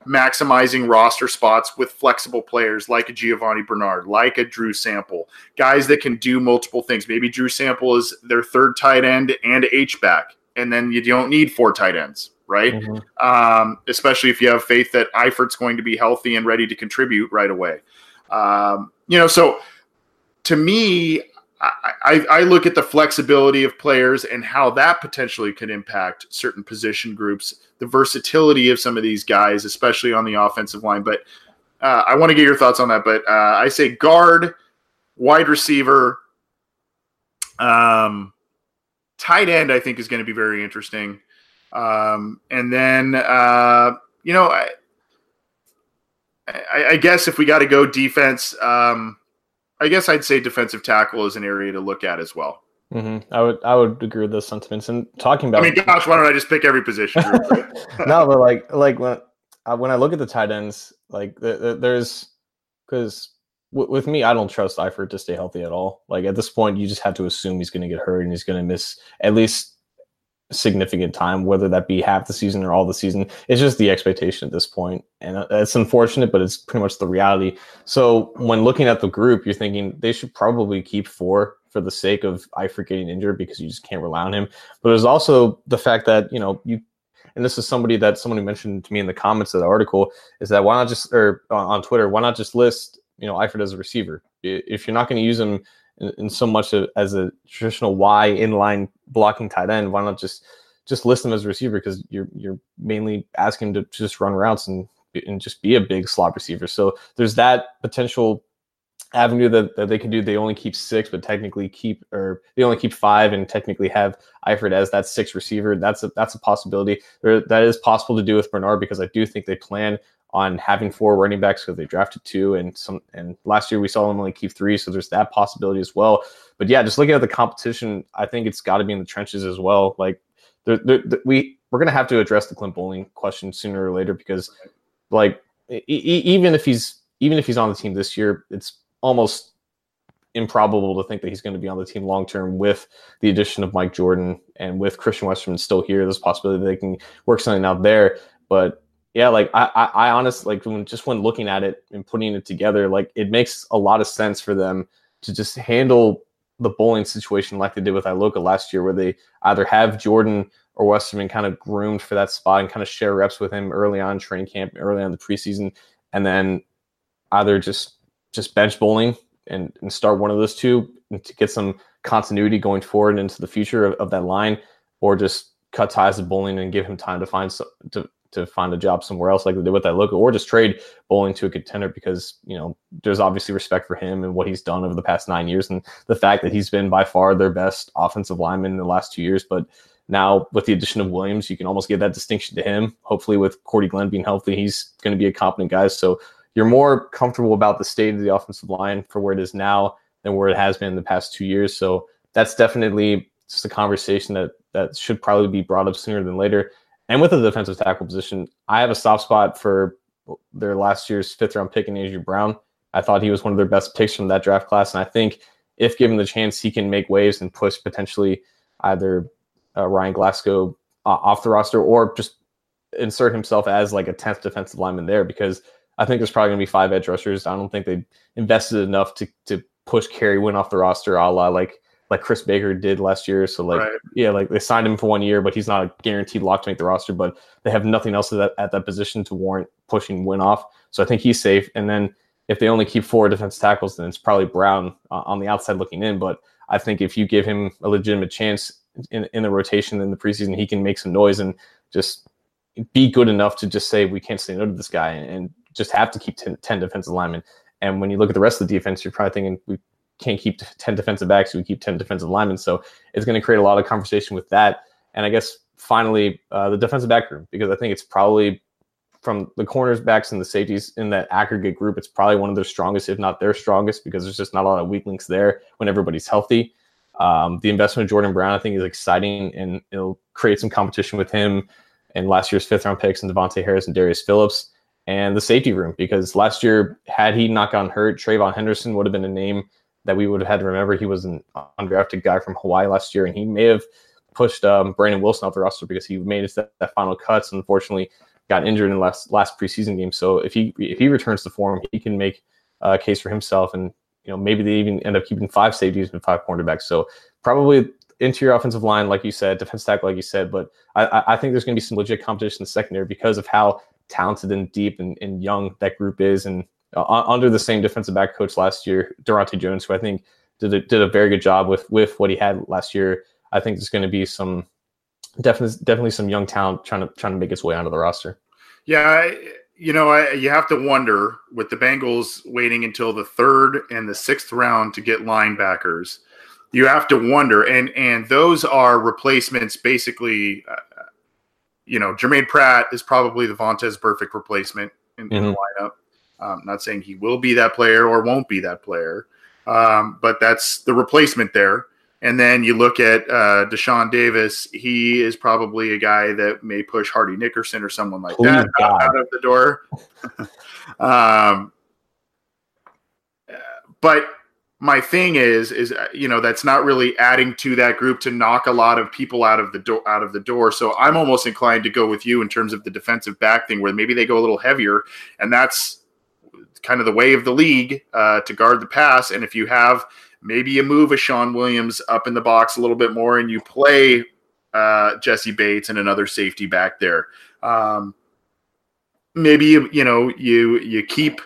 maximizing roster spots with flexible players like a Giovani Bernard, like a Drew Sample, guys that can do multiple things. Maybe Drew Sample is their third tight end and H back, and then you don't need four tight ends, right? Mm-hmm. Um, especially if you have faith that Eifert's going to be healthy and ready to contribute right away. Um, you know, so to me, I, I, look at the flexibility of players and how that potentially could impact certain position groups, the versatility of some of these guys, especially on the offensive line. But uh, I want to get your thoughts on that. But uh, I say guard, wide receiver, um, tight end. I think is going to be very interesting. Um, and then uh, you know, I, I, I, guess if we got to go defense. Um, I guess I'd say defensive tackle is an area to look at as well. Mm-hmm. I would I would agree with those sentiments. And talking about, I mean, gosh, why don't I just pick every position? Group, right? no, but like like when uh, when I look at the tight ends, like the, the, there's because w- with me, I don't trust Eifert to stay healthy at all. Like at this point, you just have to assume he's going to get hurt and he's going to miss at least significant time, whether that be half the season or all the season. It's just the expectation at this point, and uh, it's unfortunate, but it's pretty much the reality. So when looking at the group, you're thinking they should probably keep four for the sake of Eifert getting injured because you just can't rely on him. But there's also the fact that you know you. And this is somebody that someone mentioned to me in the comments of the article is that why not just or on Twitter why not just list you know Eifert as a receiver if you're not going to use him in, so much as a traditional Y inline blocking tight end. Why not just just list him as a receiver because you're you're mainly asking to just run routes and and just be a big slot receiver. So there's that potential avenue that, that they can do. They only keep six, but technically keep or they only keep five and technically have Eifert as that six receiver. That's a that's a possibility. There, that is possible to do with Bernard because I do think they plan on having four running backs because they drafted two and some and last year we saw them only keep three so there's that possibility as well but yeah just looking at the competition i think it's got to be in the trenches as well like we we're gonna have to address the clint Boling question sooner or later because like e- even if he's even if he's on the team this year it's almost improbable to think that he's going to be on the team long term with the addition of Mike Jordan and with Christian Westerman still here. There's a possibility they can work something out there. But yeah, like I, I, I honestly like when just when looking at it and putting it together, like it makes a lot of sense for them to just handle the Boling situation like they did with Iloka last year, where they either have Jordan or Westerman kind of groomed for that spot and kind of share reps with him early on training camp, early on the preseason, and then either just just bench Boling and, and start one of those two to get some continuity going forward into the future of, of that line, or just cut ties with Boling and give him time to find so, to to find a job somewhere else like they did with that look, or just trade Boling to a contender because you know there's obviously respect for him and what he's done over the past nine years and the fact that he's been by far their best offensive lineman in the last two years. But now with the addition of Williams, you can almost give that distinction to him. Hopefully, with Cordy Glenn being healthy, he's going to be a competent guy. So you're more comfortable about the state of the offensive line for where it is now than where it has been in the past two years. So that's definitely just a conversation that that should probably be brought up sooner than later. And with the defensive tackle position, I have a soft spot for their last year's fifth round pick in Andrew Brown. I thought he was one of their best picks from that draft class. And I think if given the chance, he can make waves and push potentially either uh, Ryan Glasgow uh, off the roster or just insert himself as like a 10th defensive lineman there because I think there's probably going to be five edge rushers. I don't think they invested enough to, to push Kerry Wynn off the roster a la like like Chris Baker did last year. So like right. yeah, like they signed him for one year, but he's not a guaranteed lock to make the roster. But they have nothing else at that, at that position to warrant pushing Wynn off. So I think he's safe. And then if they only keep four defense tackles, then it's probably Brown uh, on the outside looking in. But I think if you give him a legitimate chance in, in the rotation in the preseason, he can make some noise and just be good enough to just say we can't say no to this guy and, and just have to keep 10, 10 defensive linemen. And when you look at the rest of the defense, you're probably thinking we can't keep 10 defensive backs, we keep 10 defensive linemen. So it's going to create a lot of conversation with that. And I guess finally, uh, the defensive back room, because I think it's probably from the corners, backs, and the safeties in that aggregate group, it's probably one of their strongest, if not their strongest, because there's just not a lot of weak links there when everybody's healthy. Um, the investment of Jordan Brown, I think, is exciting and it'll create some competition with him and last year's fifth round picks and Davontae Harris and Darius Phillips and the safety room because last year, had he not gotten hurt, Trayvon Henderson would have been a name that we would have had to remember. He was an undrafted guy from Hawaii last year, and he may have pushed um, Brandon Wilson off the roster because he made his that, that final cuts and unfortunately got injured in the last last preseason game. So if he if he returns to form, he can make a case for himself, and you know maybe they even end up keeping five safeties and five cornerbacks. So probably interior offensive line, like you said, defense tackle, like you said. But I, I think there's going to be some legit competition in the secondary because of how talented and deep and, and young that group is, and uh, under the same defensive back coach last year, Daronte Jones, who I think did a, did a very good job with with what he had last year. I think there's going to be some definitely definitely some young talent trying to trying to make its way onto the roster. Yeah, you know, I, you have to wonder with the Bengals waiting until the third and the sixth round to get linebackers. You have to wonder, and and those are replacements basically. Uh, you know, Germaine Pratt is probably the Vontaze Burfict replacement in, mm-hmm. in the mm-hmm. lineup. I'm not saying he will be that player or won't be that player, um, but that's the replacement there. And then you look at uh, Deshaun Davis. He is probably a guy that may push Hardy Nickerson or someone like Please that out, out, of the door. um, but my thing is, is you know that's not really adding to that group to knock a lot of people out of the door. Out of the door. So I'm almost inclined to go with you in terms of the defensive back thing, where maybe they go a little heavier, and that's kind of the way of the league uh, to guard the pass. And if you have maybe you move a Shawn Williams up in the box a little bit more and you play uh, Jessie Bates and another safety back there. Um, maybe you, you know you you keep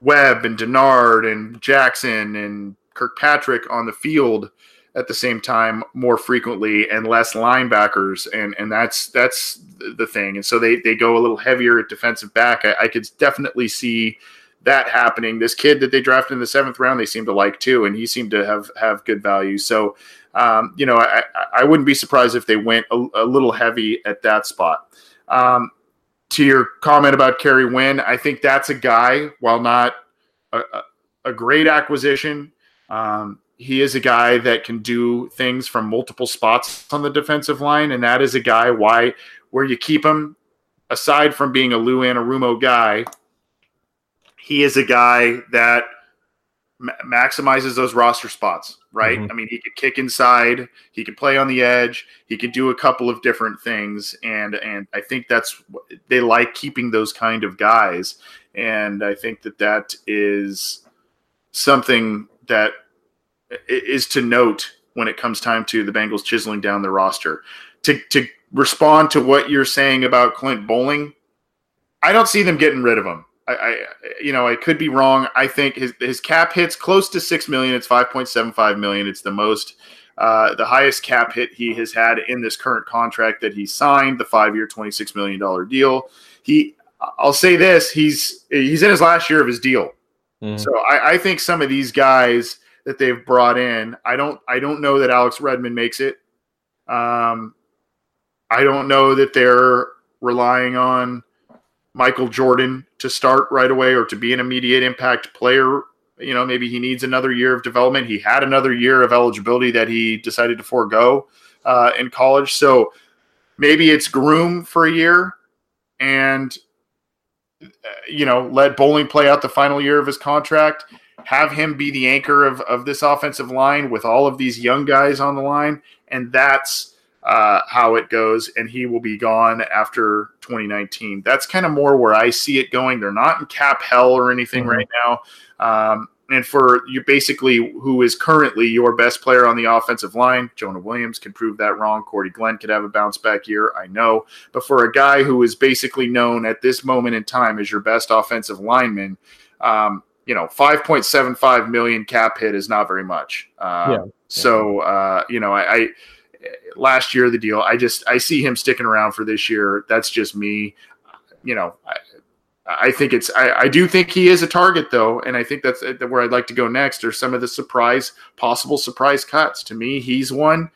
Webb and Dennard and Jackson and Kirkpatrick on the field at the same time more frequently and less linebackers and and that's that's the thing and so they they go a little heavier at defensive back I, I could definitely see that happening. This kid that they drafted in the seventh round, they seem to like too, and he seemed to have have good value. So, um, you know, I, I wouldn't be surprised if they went a, a little heavy at that spot. Um, to your comment about Kerry Wynn, I think that's a guy, while not a, a great acquisition, um, he is a guy that can do things from multiple spots on the defensive line, and that is a guy why where you keep him. Aside from being a Lou Anarumo guy, he is a guy that ma- maximizes those roster spots, right? Mm-hmm. I mean, he could kick inside, he could play on the edge, he could do a couple of different things, and and I think that's they like keeping those kind of guys, and I think that that is something that is to note when it comes time to the Bengals chiseling down the roster. To to respond to what you're saying about Clint Boling, I don't see them getting rid of him. I, I, you know, I could be wrong. I think his his cap hits close to six million. It's five point seven five million. It's the most, uh, the highest cap hit he has had in this current contract that he signed, the five year, twenty six million dollar deal. He, I'll say this: he's he's in his last year of his deal. Mm. So I, I think some of these guys that they've brought in, I don't I don't know that Alex Redmond makes it. Um, I don't know that they're relying on Michael Jordan to start right away or to be an immediate impact player. You know, maybe he needs another year of development. He had another year of eligibility that he decided to forego uh, in college. So maybe it's groom for a year and, uh, you know, let Boling play out the final year of his contract. Have him be the anchor of, of this offensive line with all of these young guys on the line. And that's uh, how it goes, and he will be gone after 2019. That's kind of more where I see it going. They're not in cap hell or anything mm-hmm. right now. Um, and for you, basically, who is currently your best player on the offensive line, Jonah Williams can prove that wrong. Cordy Glenn could have a bounce back year, I know. But for a guy who is basically known at this moment in time as your best offensive lineman, um, you know, 5.75 million cap hit is not very much. Uh, yeah. So, uh, you know, I, I last year the deal. I just I see him sticking around for this year. That's just me. You know, I, I think it's I, I, do think he is a target though, and I think that's where I'd like to go next. Are some of the surprise possible surprise cuts? To me, he's one.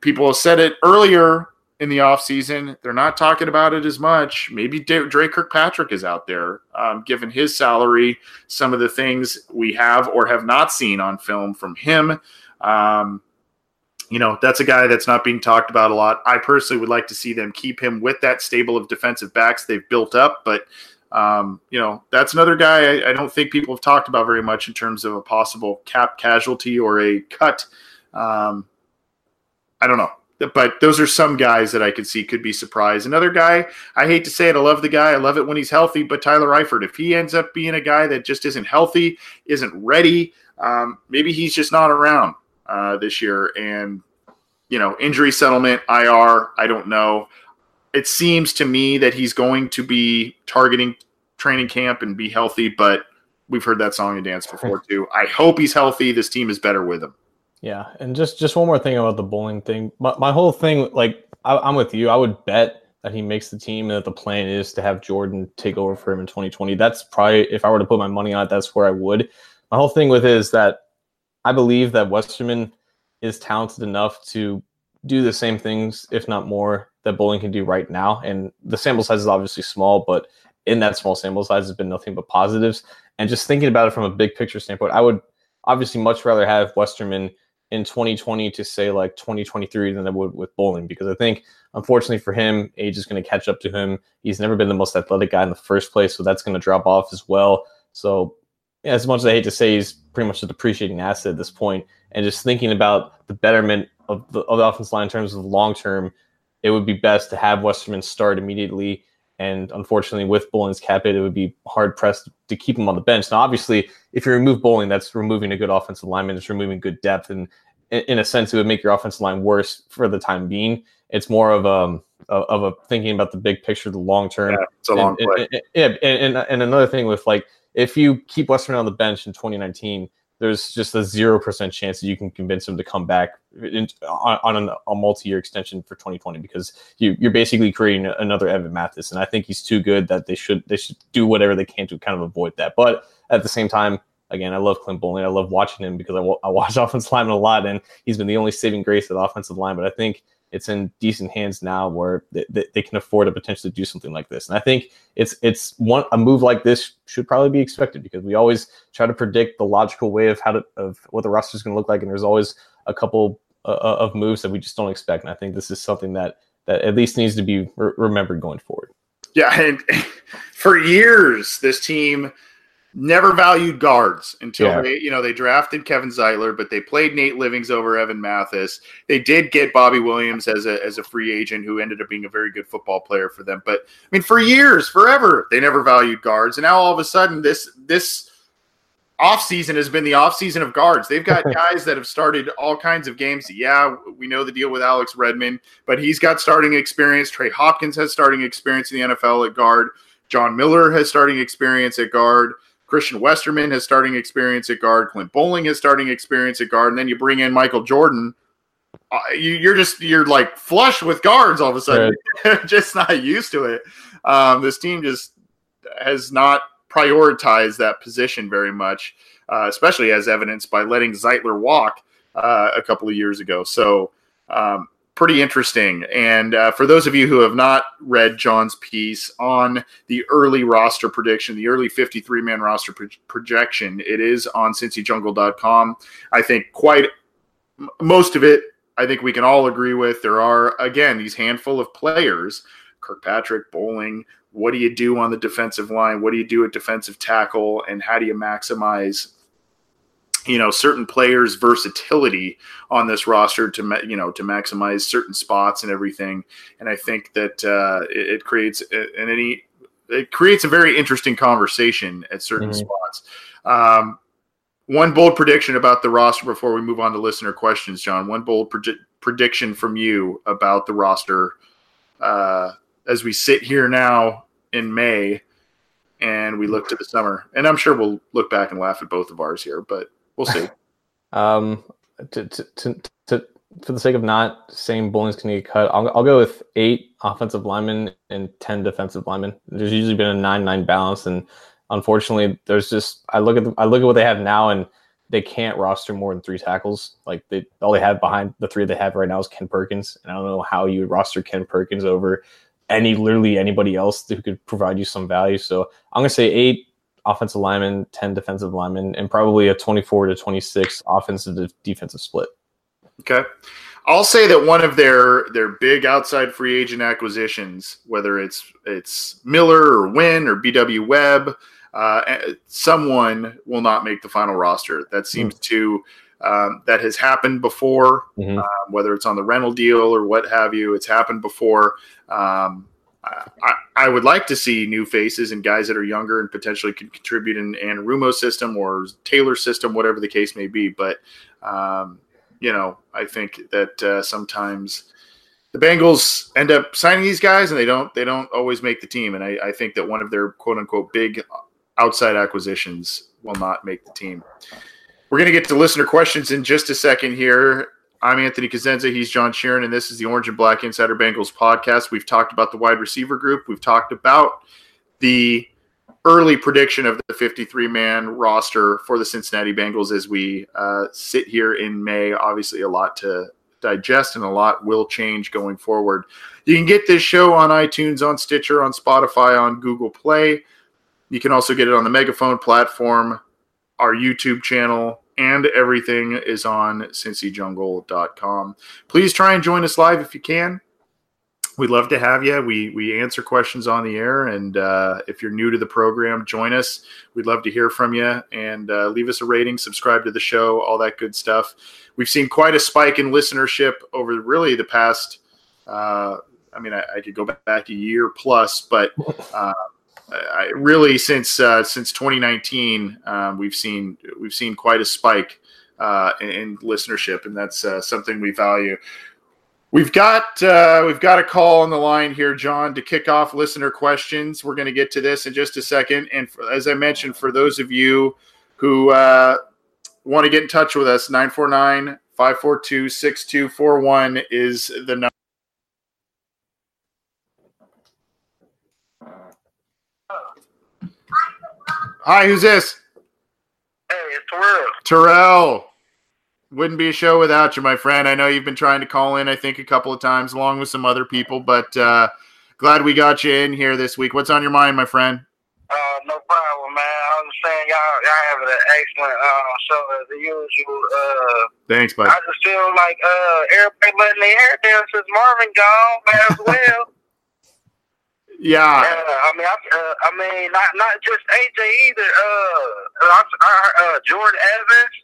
People have said it earlier in the offseason. They're not talking about it as much. Maybe Dre Kirkpatrick is out there, um, given his salary, some of the things we have or have not seen on film from him. Um, you know, that's a guy that's not being talked about a lot. I personally would like to see them keep him with that stable of defensive backs they've built up, but um, you know, that's another guy I, I, don't think people have talked about very much in terms of a possible cap casualty or a cut. Um, I don't know, but those are some guys that I could see could be surprised. Another guy, I hate to say it, I love the guy, I love it when he's healthy, but Tyler Eifert, if he ends up being a guy that just isn't healthy, isn't ready, um, maybe he's just not around uh, this year. And, you know, injury settlement, IR, I don't know. It seems to me that he's going to be targeting training camp and be healthy, but we've heard that song and dance before too. I hope he's healthy. This team is better with him. Yeah, and just just one more thing about the Boling thing. My, my whole thing, like I, I'm with you. I would bet that he makes the team and that the plan is to have Jordan take over for him in 2020. That's probably if I were to put my money on it, that's where I would. My whole thing with it is that I believe that Westerman is talented enough to do the same things, if not more, that Boling can do right now. And the sample size is obviously small, but in that small sample size has been nothing but positives. And just thinking about it from a big picture standpoint, I would obviously much rather have Westerman in 2020 to say like 2023 than I would with Boling because I think unfortunately for him, age is going to catch up to him. He's never been the most athletic guy in the first place, so that's going to drop off as well. So as much as I hate to say he's pretty much a depreciating asset at this point. and just thinking about the betterment of the, of the offense line in terms of long term, it would be best to have Westerman start immediately. And unfortunately, with Boling's cap hit, it would be hard pressed to keep him on the bench. Now, obviously, if you remove Boling, that's removing a good offensive lineman, it's removing good depth, and in a sense, it would make your offensive line worse for the time being. It's more of a um, of a thinking about the big picture, the long term. Yeah, it's a long and, play. And, yeah, and, and, and another thing with like if you keep Westerman on the bench in 2019, there's just a zero percent chance that you can convince him to come back in, on, on a multi-year extension for 2020 because you, you're basically creating another Evan Mathis, and I think he's too good that they should they should do whatever they can to kind of avoid that. But at the same time, again, I love Clint Boling. I love watching him because I, I watch offensive lineman a lot, and he's been the only saving grace of the offensive line. But I think it's in decent hands now where they, they, can afford to potentially do something like this. And I think it's it's one a move like this should probably be expected because we always try to predict the logical way of how to of what the roster is going to look like, and there's always a couple uh, uh, of moves that we just don't expect. And I think this is something that that at least needs to be re- remembered going forward. Yeah, and for years this team never valued guards until yeah. they, you know, they drafted Kevin Zeitler, but they played Nate Livings over Evan Mathis. They did get Bobby Williams as a as a free agent who ended up being a very good football player for them. But I mean, for years, forever, they never valued guards. And now all of a sudden this this offseason has been the offseason of guards. They've got guys that have started all kinds of games. Yeah, we know the deal with Alex Redmond, but he's got starting experience. Trey Hopkins has starting experience in the NFL at guard. John Miller has starting experience at guard. Christian Westerman has starting experience at guard. Clint Boling has starting experience at guard. And then you bring in Michael Jordan. Uh, you, are just you're like flush with guards all of a sudden. Right. just not used to it. Um, this team just has not prioritized that position very much, uh, especially as evidenced by letting Zeitler walk uh, a couple of years ago. So um, pretty interesting. And uh, for those of you who have not read John's piece on the early roster prediction, the early 53 man roster pro- projection, it is on cincyjungle.com. I think quite most of it, I think we can all agree with. There are, again, these handful of players Kirkpatrick, Boling. What do you do on the defensive line? What do you do at defensive tackle? And how do you maximize you know certain players versatility on this roster to you know to maximize certain spots and everything. And i think that uh, it, it, creates an any it creates a very interesting conversation at certain mm-hmm. spots. Um, one bold prediction about the roster before we move on to listener questions john. One bold predi- prediction from you about the roster uh, as we sit here now in may and we look to the summer. And i'm sure we'll look back and laugh at both of ours here but We'll see. um, to, to, to, to, for the sake of not saying Boling's going to get cut, I'll, I'll go with eight offensive linemen and 10 defensive linemen. There's usually been a 9 9 balance. And unfortunately, there's just, I look at the, I look at what they have now and they can't roster more than three tackles. Like they, all they have behind the three they have right now is Kent Perkins. And I don't know how you would roster Kent Perkins over any, literally anybody else who could provide you some value. So I'm going to say eight offensive linemen, 10 defensive linemen, and probably a 24 to 26 offensive to defensive split. Okay. I'll say that one of their their big outside free agent acquisitions, whether it's it's Miller or Wynn or BW Webb, uh, eh, someone will not make the final roster. That seems mm. to um, that has happened before, mm-hmm. um, whether it's on the rental deal or what have you. It's happened before. Um, I, I, would like to see new faces and guys that are younger and potentially could contribute in Anarumo system or Taylor system, whatever the case may be. But um, you know, I think that uh, sometimes the Bengals end up signing these guys, and they don't they don't always make the team. And I, I think that one of their quote unquote big outside acquisitions will not make the team. We're going to get to listener questions in just a second here. I'm Anthony Cosenza. He's John Sheeran, and this is the Orange and Black Insider Bengals podcast. We've talked about the wide receiver group. We've talked about the early prediction of the 53 man roster for the Cincinnati Bengals as we uh, sit here in May. Obviously, a lot to digest and a lot will change going forward. You can get this show on iTunes, on Stitcher, on Spotify, on Google Play. You can also get it on the Megaphone platform, our YouTube channel, and everything is on cincyjungle.com. Please try and join us live if you can. We'd love to have you. We we answer questions on the air, and uh, if you're new to the program, join us. We'd love to hear from you and uh, leave us a rating, subscribe to the show, all that good stuff. We've seen quite a spike in listenership over really the past. Uh, I mean, I, I, could go back a year plus, but uh, I, really since uh, since 2019, um, we've seen we've seen quite a spike uh, in, in, listenership, and that's uh, something we value. We've got uh, we've got a call on the line here, John, to kick off listener questions. We're going to get to this in just a second, and as I mentioned, for those of you who uh, want to get in touch with us, 949 542 6241 is the number. Hi, who's this? Hey, it's Terrell. Terrell. Wouldn't be a show without you, my friend. I know you've been trying to call in, I think, a couple of times, along with some other people, but uh, glad we got you in here this week. What's on your mind, my friend? Uh, no problem, man. I was saying y'all, y'all have an excellent uh, show as usual. Uh, Thanks, buddy. I just feel like uh, everybody letting their hair down since Marvin gone, as well. Yeah. I mean, I, uh, I mean, not not just AJ either. Uh, I, I, uh, Jordan Evans,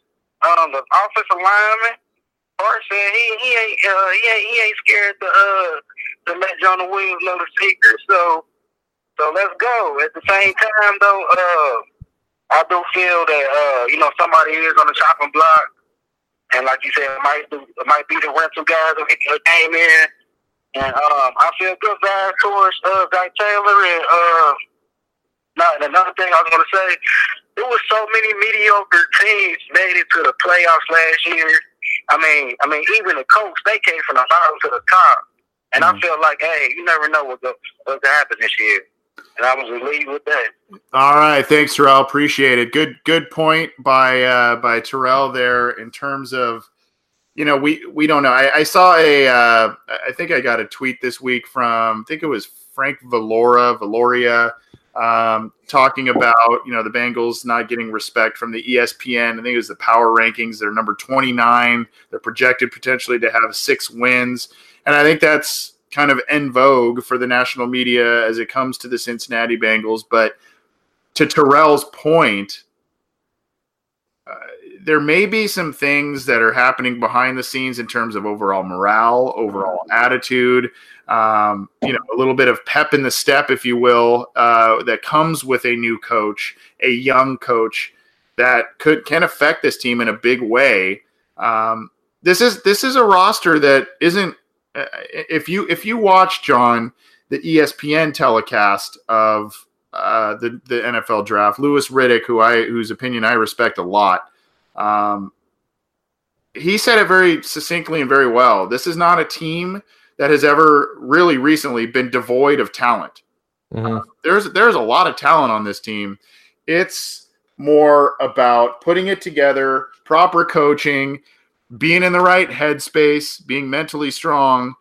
um, the offensive lineman. Bart said he he ain't uh, he ain't he ain't scared to uh to let Jonah Williams know the secret. So so let's go. At the same time, though, uh, I do feel that uh, you know somebody is on the chopping block, and like you said, it might do, it might be the rental guys that came in and um, I feel good bad towards uh, Guy Taylor. And uh, not, another thing I was going to say, there was so many mediocre teams made it to the playoffs last year. I mean, I mean, even the Colts, they came from the bottom to the top. And mm-hmm. I feel like, hey, you never know what's going to happen this year. And I was relieved with that. All right, thanks, Terrell. Appreciate it. Good, good point by uh, by Terrell there in terms of you know, we we don't know. I, I saw a, uh, I think I got a tweet this week from, I think it was Frank Valora, Valoria, um, talking about you know the Bengals not getting respect from the ESPN. I think it was the power rankings. They're number 29. They're projected potentially to have six wins, and I think that's kind of en vogue for the national media as it comes to the Cincinnati Bengals. But to Terrell's point, there may be some things that are happening behind the scenes in terms of overall morale, overall attitude, um, you know, a little bit of pep in the step, if you will, uh, that comes with a new coach, a young coach that could can affect this team in a big way. Um, this is this is a roster that isn't. Uh, if you if you watch John the ESPN telecast of uh, the the NFL draft, Louis Riddick, who I whose opinion I respect a lot um, he said it very succinctly and very well. This is not a team that has ever really recently been devoid of talent. Mm-hmm. Uh, there's there's a lot of talent on this team. It's more about putting it together, proper coaching, being in the right headspace, being mentally strong,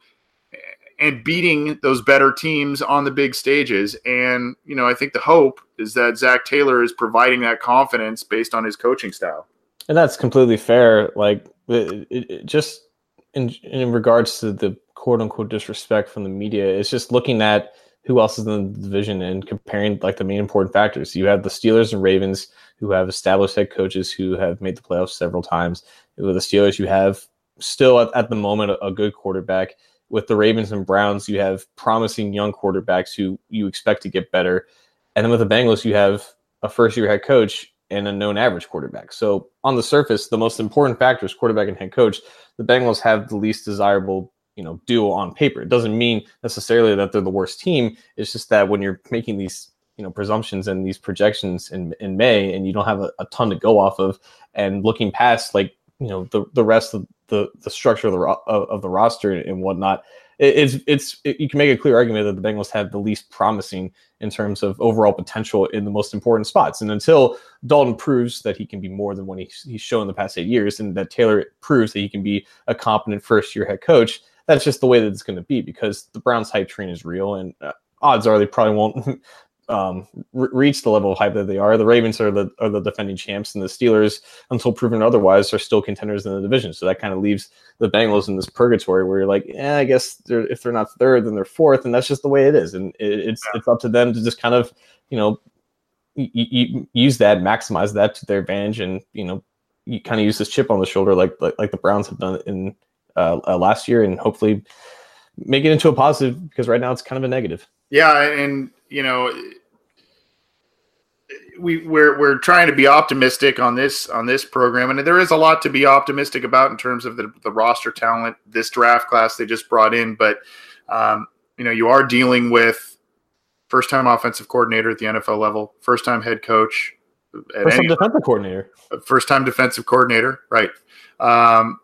and beating those better teams on the big stages. And you know, I think the hope is that Zac Taylor is providing that confidence based on his coaching style and that's completely fair. Like it, it, just in in regards to the quote unquote disrespect from the media, it's just looking at who else is in the division and comparing like the main important factors. You have the Steelers and Ravens who have established head coaches who have made the playoffs several times. With the Steelers, you have still at, at the moment a, a good quarterback. With the Ravens and Browns, you have promising young quarterbacks who you expect to get better. And then with the Bengals, you have a first year head coach and a known average quarterback. So on the surface, the most important factor is quarterback and head coach. The Bengals have the least desirable, you know duo on paper. It doesn't mean necessarily that they're the worst team. It's just that when you're making these you know presumptions and these projections in in May, and you don't have a, a ton to go off of, and looking past like you know the the rest of the the structure of the of, the roster and whatnot, it's it's it, you can make a clear argument that the Bengals have the least promising in terms of overall potential in the most important spots. And until Dalton proves that he can be more than what he's, he's shown in the past eight years, and that Taylor proves that he can be a competent first year head coach, that's just the way that it's going to be because the Browns hype train is real, and uh, odds are they probably won't um, re- reach the level of hype that they are. The Ravens are the are the defending champs, and the Steelers, until proven otherwise, are still contenders in the division. So that kind of leaves the Bengals in this purgatory where you're like, yeah, I guess they're, if they're not third, then they're fourth, and that's just the way it is. And it, it's yeah. it's up to them to just kind of you know y- y- use that, maximize that to their advantage, and you know you kind of use this chip on the shoulder like like, like the Browns have done in uh, uh, last year, and hopefully make it into a positive because right now it's kind of a negative. Yeah, and you know we we're we're trying to be optimistic on this on this program, and there is a lot to be optimistic about in terms of the, the roster talent, this draft class they just brought in. But um, you know, you are dealing with first time offensive coordinator at the NFL level, first time head coach, first time defensive coordinator, first time defensive coordinator, right? Um,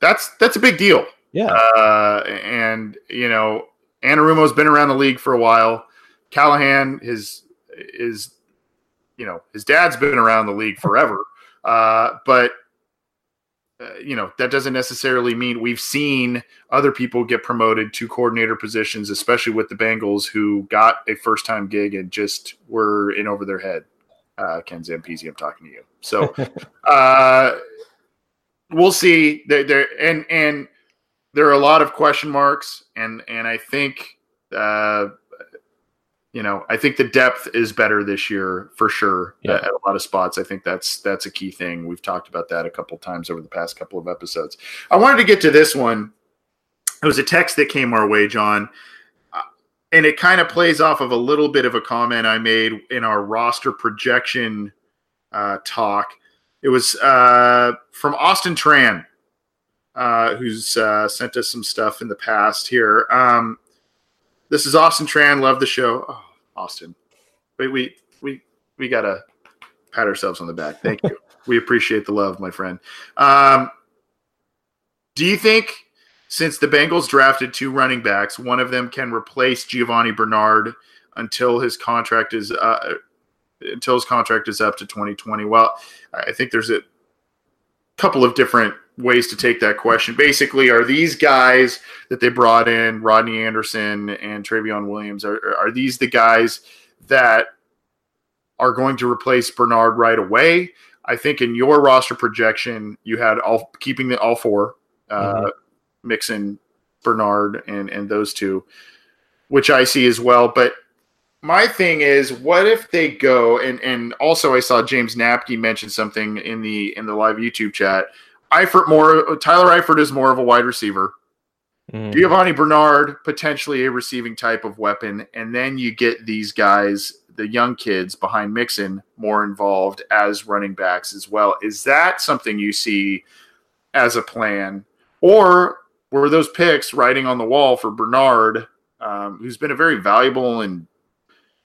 that's that's a big deal. Yeah, uh, and you know, Anarumo's been around the league for a while. Callahan is is you know his dad's been around the league forever, uh, but uh, you know that doesn't necessarily mean we've seen other people get promoted to coordinator positions, especially with the Bengals who got a first time gig and just were in over their head. Uh, Ken Zampese, I'm talking to you. So uh, we'll see. There, there and and there are a lot of question marks, and and I think. Uh, you know, I think the depth is better this year for sure yeah. at, a lot of spots. I think that's that's a key thing. We've talked about that a couple times over the past couple of episodes. I wanted to get to this one. It was a text that came our way, John, uh, and it kind of plays off of a little bit of a comment I made in our roster projection uh, talk. It was uh, from Austin Tran, uh, who's uh, sent us some stuff in the past here. Um, this is Austin Tran. Love the show. Oh, Austin. We we we we gotta pat ourselves on the back. Thank you. we appreciate the love, my friend. Um, do you think since the Bengals drafted two running backs, one of them can replace Giovani Bernard until his contract is uh, until his contract is up to 2020? Well, I think there's a couple of different ways to take that question. Basically, are these guys that they brought in, Rodney Anderson and Trayveon Williams, are, are these the guys that are going to replace Bernard right away? I think in your roster projection, you had all keeping the all four, uh, mm-hmm. Mixon, Bernard, and and those two, which I see as well. But my thing is, what if they go and and also I saw James Napke mention something in the in the live YouTube chat Eifert more Tyler Eifert is more of a wide receiver. Mm. Giovani Bernard potentially a receiving type of weapon, and then you get these guys, the young kids behind Mixon, more involved as running backs as well. Is that something you see as a plan, or were those picks writing on the wall for Bernard, um, who's been a very valuable and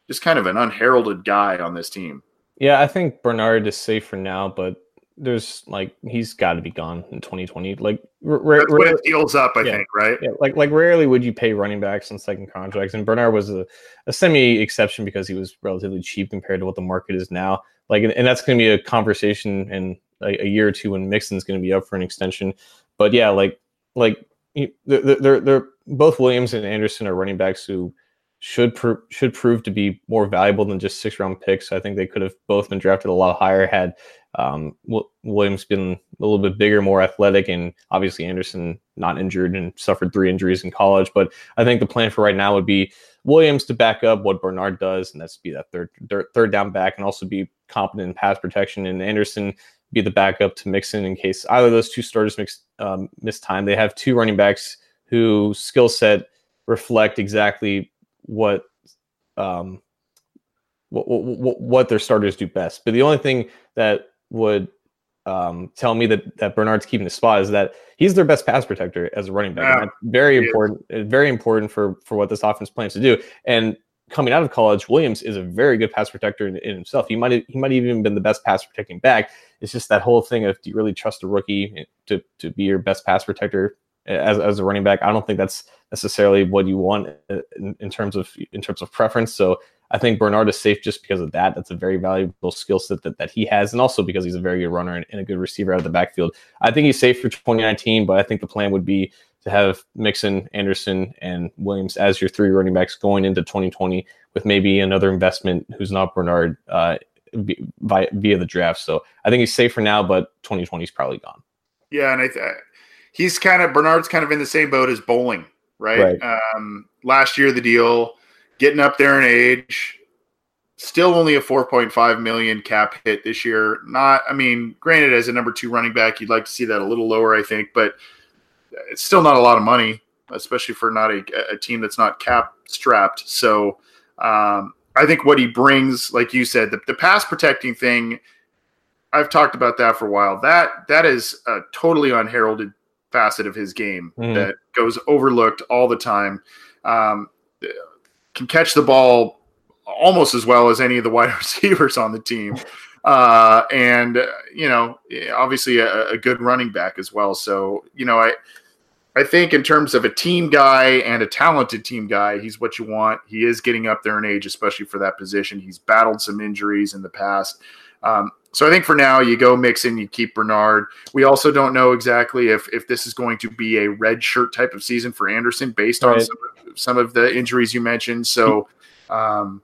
just kind of an unheralded guy on this team? Yeah, I think Bernard is safe for now, but there's like he's got to be gone in 2020. Like when it deals up, I yeah, think, right? Yeah, like like rarely would you pay running backs on second contracts, and Bernard was a, a semi exception because he was relatively cheap compared to what the market is now. Like, and, and that's going to be a conversation in a, a, year or two when Mixon's going to be up for an extension. But yeah, like like they're, they're they're both Williams and Anderson are running backs who should should prove to be more valuable than just six round picks. I think they could have both been drafted a lot higher had um, Williams been a little bit bigger, more athletic, and obviously Anderson not injured and suffered three injuries in college. But I think the plan for right now would be Williams to back up what Bernard does, and that's be that third third down back, and also be competent in pass protection. And Anderson be the backup to Mixon in case either of those two starters mix, um, miss time. They have two running backs who skill set reflect exactly what um, what, what, what their starters do best. But the only thing that would um, tell me that that Bernard's keeping the spot is that he's their best pass protector as a running back. Yeah, very important. Very important for for what this offense plans to do. And coming out of college, Williams is a very good pass protector in, in himself. He might he might even been the best pass protecting back. It's just that whole thing of do you really trust a rookie to to be your best pass protector as, as a running back? I don't think that's necessarily what you want uh, in, in terms of in terms of preference. So I think Bernard is safe just because of that. That's a very valuable skill set that, that he has, and also because he's a very good runner and, and a good receiver out of the backfield. I think he's safe for 2019, but I think the plan would be to have Mixon, Anderson, and Williams as your three running backs going into 2020 with maybe another investment who's not Bernard uh, via, via the draft. So I think he's safe for now, but 2020 is probably gone. Yeah, and I th- he's kind of Bernard's kind of in the same boat as Boling, right? Right. Um, last year the deal, getting up there in age, still only a 4.5 million cap hit this year. Not, I mean, granted, as a number two running back, you'd like to see that a little lower, I think, but it's still not a lot of money, especially for not a, a team that's not cap strapped. So um, I think what he brings, like you said, the, the pass protecting thing. I've talked about that for a while. That that is a totally unheralded facet of his game Mhm. that goes overlooked all the time. Um, can catch the ball almost as well as any of the wide receivers on the team, uh, and uh, you know, obviously a, a good running back as well. So you know, I I think in terms of a team guy and a talented team guy, he's what you want. He is getting up there in age, especially for that position. He's battled some injuries in the past. Um, so I think for now you go Mixon, you keep Bernard. We also don't know exactly if if this is going to be a red shirt type of season for Anderson based on Right. some, of- some of the injuries you mentioned. So um,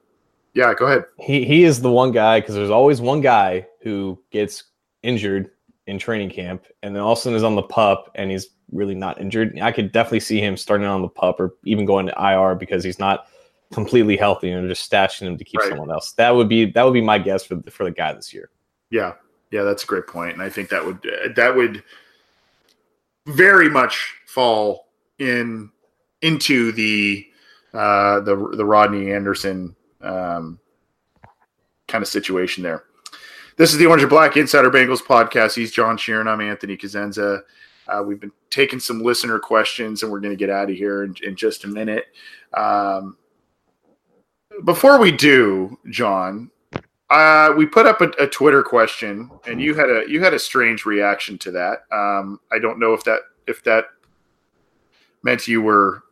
yeah, go ahead. He he is the one guy because there's always one guy who gets injured in training camp, and then all of a sudden is on the pup, and he's really not injured. I could definitely see him starting on the pup or even going to IR because he's not completely healthy and just stashing him to keep Right. someone else. That would be that would be my guess for for the guy this year. Yeah, yeah, that's a great point. and I think that would that would very much fall in into the uh, the the Rodney Anderson um, kind of situation there. This is the Orange and Black Insider Bengals podcast. He's John Sheeran. I'm Anthony Cosenza. Uh, we've been taking some listener questions, and we're going to get out of here in, in just a minute. Um, before we do, John, uh, we put up a, a Twitter question, and you had a you had a strange reaction to that. Um, I don't know if that if that meant you were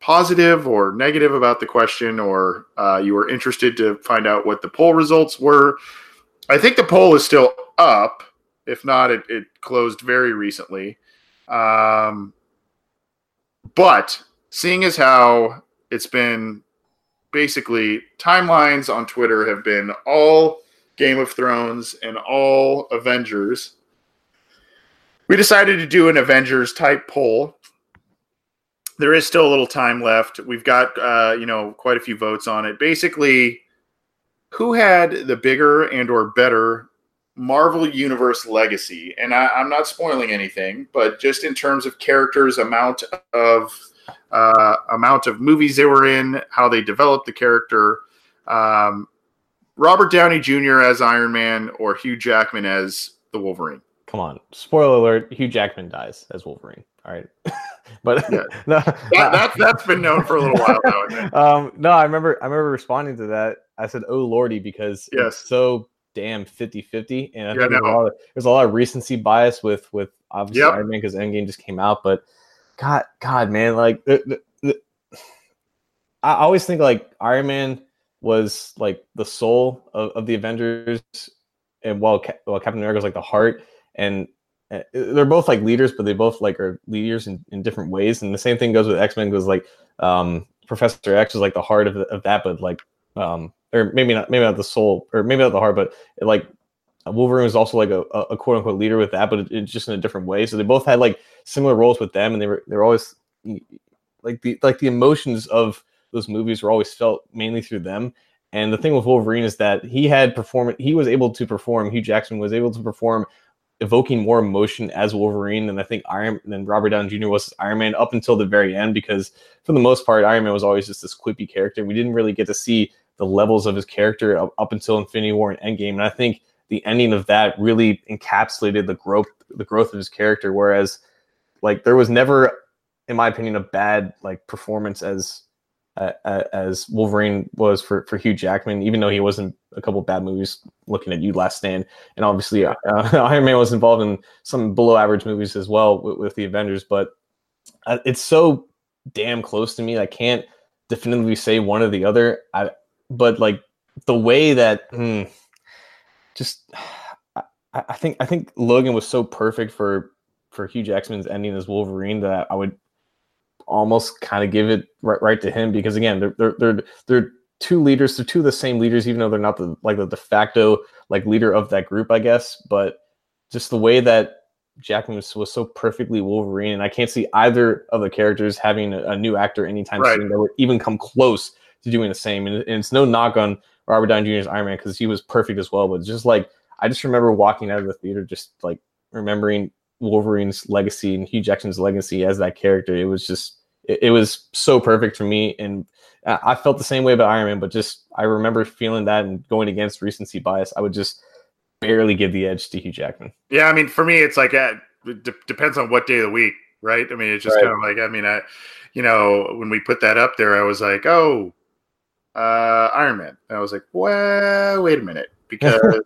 positive or negative about the question, or uh, you were interested to find out what the poll results were. I think the poll is still up. If not, it, it closed very recently. Um, but seeing as how it's been basically timelines on Twitter have been all Game of Thrones and all Avengers. We decided to do an Avengers type poll. There is still a little time left. We've got uh, you know quite a few votes on it. Basically, who had the bigger and or better Marvel Universe legacy? And I, I'm not spoiling anything, but just in terms of characters, amount of uh, amount of movies they were in, how they developed the character. Um, Robert Downey Jr. as Iron Man or Hugh Jackman as the Wolverine. Come on, spoiler alert: Hugh Jackman dies as Wolverine. All right, but Yeah. no, That, that, that's been known for a little while now. Um, no, I remember I remember responding to that. I said, "Oh lordy," because Yes. it's so damn 50-50. and Yeah, think there's, a lot of, there's a lot of recency bias with with obviously Yep. Iron Man because Endgame just came out, but God, God, man, like the, the, I always think like Iron Man was like the soul of, of the Avengers, and while while Captain America was like the heart, and uh, they're both like leaders, but they both like are leaders in, in different ways. And the same thing goes with X Men. Goes like um, Professor X was like the heart of, of that, but like um, or maybe not maybe not the soul, or maybe not the heart, but like Wolverine was also like a, a quote unquote leader with that, but it, it's just in a different way. So they both had like similar roles with them, and they were they were always like the like the emotions of those movies were always felt mainly through them. And the thing with Wolverine is that he had perform he was able to perform. Hugh Jackson was able to perform, evoking more emotion as Wolverine than I think Iron than Robert Downey Jr. was as Iron Man up until the very end. Because for the most part, Iron Man was always just this quippy character. We didn't really get to see the levels of his character up, up until Infinity War and Endgame. And I think the ending of that really encapsulated the growth the growth of his character. Whereas, like, there was never, in my opinion, a bad like performance as uh, as Wolverine was for for Hugh Jackman, even though he wasn't a couple bad movies. Looking at you, Last Stand, and obviously uh, Iron Man was involved in some below average movies as well with, with the Avengers. But uh, it's so damn close to me. I can't definitively say one or the other. I but like the way that mm, just I, I think I think Logan was so perfect for for Hugh Jackman's ending as Wolverine that I would almost kind of give it right, right to him because again they're they're they're they're two leaders they're two of the same leaders even though they're not the like the de facto like leader of that group I guess but just the way that Jackman was, was so perfectly Wolverine and I can't see either of the characters having a, a new actor anytime right. soon that would even come close to doing the same and, and it's no knock on Robert Downey Jr.'s Iron Man because he was perfect as well but just like I just remember walking out of the theater just like remembering Wolverine's legacy and Hugh Jackson's legacy as that character. It was just it, it, was so perfect for me, and I felt the same way about Iron Man. But just I remember feeling that and going against recency bias, I would just barely give the edge to Hugh Jackman. Yeah, I mean, for me, it's like uh, it d- depends on what day of the week, right? I mean, it's just right. kind of like I mean, I you know when we put that up there, I was like, oh, uh, Iron Man. And I was like, well, wait a minute, because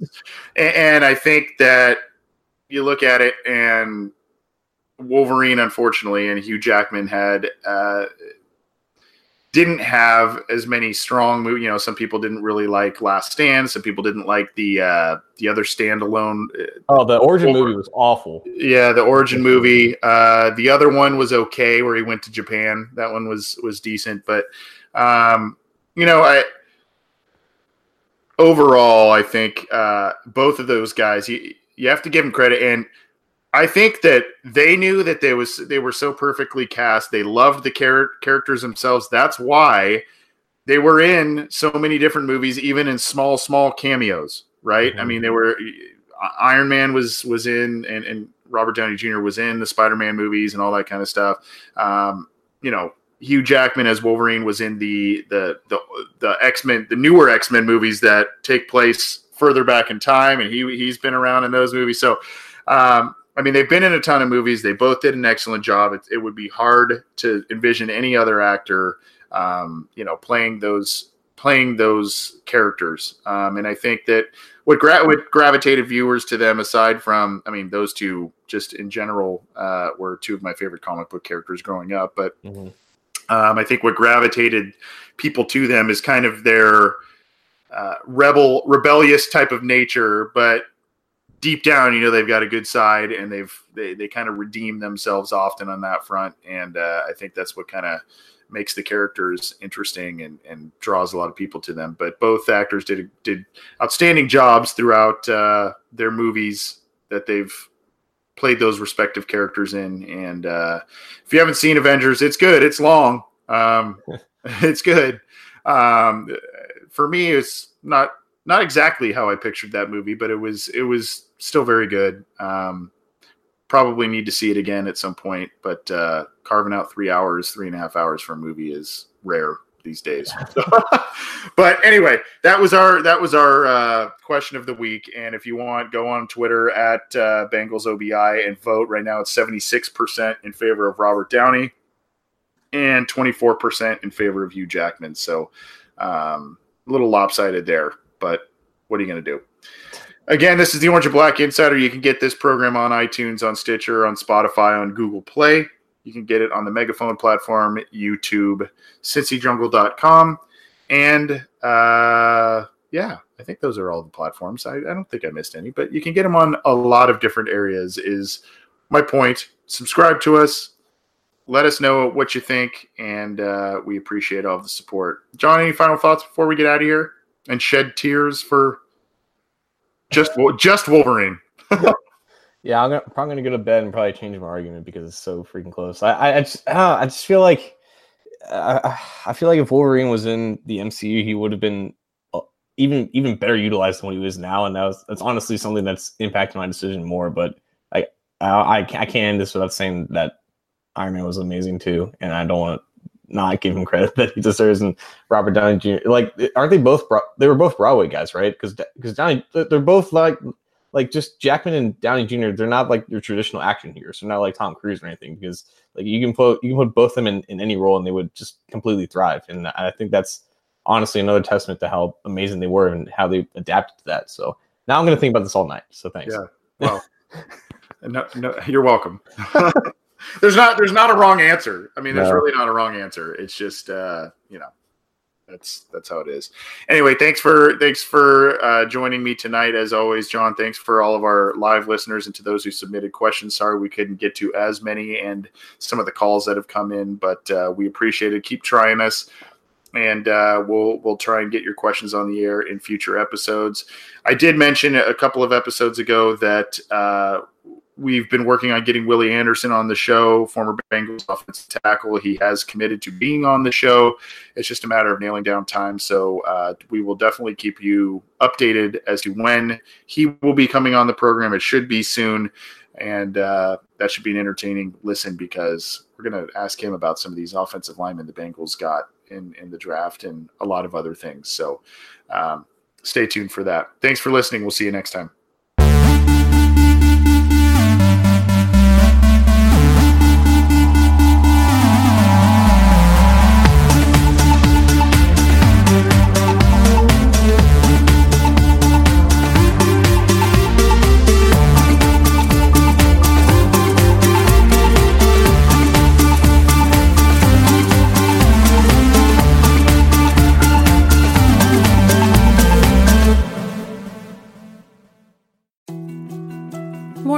and, I think that you look at it and Wolverine, unfortunately, and Hugh Jackman had uh, didn't have as many strong You know, some people didn't really like Last Stand. Some people didn't like the uh, the other standalone. Uh, oh, the origin movie was awful. Yeah, the origin movie. Uh, the other one was okay, where he went to Japan. That one was was decent, but um, you know, I overall, I think uh, both of those guys. You, you have to give them credit, and I think that they knew that they was they were so perfectly cast. They loved the char- characters themselves. That's why they were in so many different movies, even in small small cameos. Right? Mm-hmm. I mean, they were Iron Man was was in, and, and Robert Downey Jr. was in the Spider Man movies and all that kind of stuff. Um, you know, Hugh Jackman as Wolverine was in the the the, the X Men, the newer X Men movies that take place further back in time, and he he's been around in those movies. So, um, I mean, they've been in a ton of movies. They both did an excellent job. It, it would be hard to envision any other actor, um, you know, playing those playing those characters. Um, and I think that what, gra- what gravitated viewers to them, aside from, I mean, those two just in general uh, were two of my favorite comic book characters growing up. But mm-hmm. Um, I think what gravitated people to them is kind of their uh, rebel, rebellious type of nature, but deep down, you know, they've got a good side, and they've they they kind of redeem themselves often on that front, and uh, I think that's what kind of makes the characters interesting and, and draws a lot of people to them. But both actors did did outstanding jobs throughout uh, their movies that they've played those respective characters in. And uh, if you haven't seen Avengers, it's good. It's long. Um, it's good. Um, for me, it's not not exactly how I pictured that movie, but it was it was still very good. Um, probably need to see it again at some point, but uh, carving out three hours, three and a half hours for a movie is rare these days. but anyway, that was our that was our uh, question of the week. And if you want, go on Twitter at uh, Bengals OBI and vote. Right now, it's seventy six percent in favor of Robert Downey and twenty four percent in favor of Hugh Jackman. So um, a little lopsided there, but what are you going to do? Again, this is the Orange and Black Insider. You can get this program on iTunes, on Stitcher, on Spotify, on Google Play. You can get it on the Megaphone platform, YouTube, cincyjungle.com. And uh, yeah, I think those are all the platforms. I, I don't think I missed any, but you can get them on a lot of different areas, is my point. Subscribe to us, let us know what you think, and uh, we appreciate all the support. John, any final thoughts before we get out of here and shed tears for just just Wolverine? yeah, I'm, gonna, probably gonna go to bed and probably change my argument because it's so freaking close. I I, I just uh, I just feel like uh, I feel like if Wolverine was in the MCU, he would have been uh, even even better utilized than what he is now, and that was, that's honestly something that's impacted my decision more. But I I, I can't end this without saying that Iron Man was amazing too, and I don't want to not give him credit that he deserves. And Robert Downey Jr. Like, aren't they both? They were both Broadway guys, right? Because because Downey, they're both like like just Jackman and Downey Jr. They're not like your traditional action heroes. They're not like Tom Cruise or anything. Because like you can put you can put both of them in, in any role and they would just completely thrive. And I think that's honestly another testament to how amazing they were and how they adapted to that. So now I'm going to think about this all night. So thanks. Yeah. Well, no, no, you're welcome. there's not there's not a wrong answer. I mean, there's no. really not a wrong answer. It's just uh, you know, that's that's how it is. Anyway, thanks for thanks for uh, joining me tonight. As always, John. Thanks for all of our live listeners and to those who submitted questions. Sorry we couldn't get to as many and some of the calls that have come in, but uh, we appreciate it. Keep trying us, and uh, we'll we'll try and get your questions on the air in future episodes. I did mention a couple of episodes ago that uh, we've been working on getting Willie Anderson on the show, former Bengals offensive tackle. He has committed to being on the show. It's just a matter of nailing down time. So uh, we will definitely keep you updated as to when he will be coming on the program. It should be soon. And uh, that should be an entertaining listen because we're going to ask him about some of these offensive linemen the Bengals got in, in the draft and a lot of other things. So um, stay tuned for that. Thanks for listening. We'll see you next time.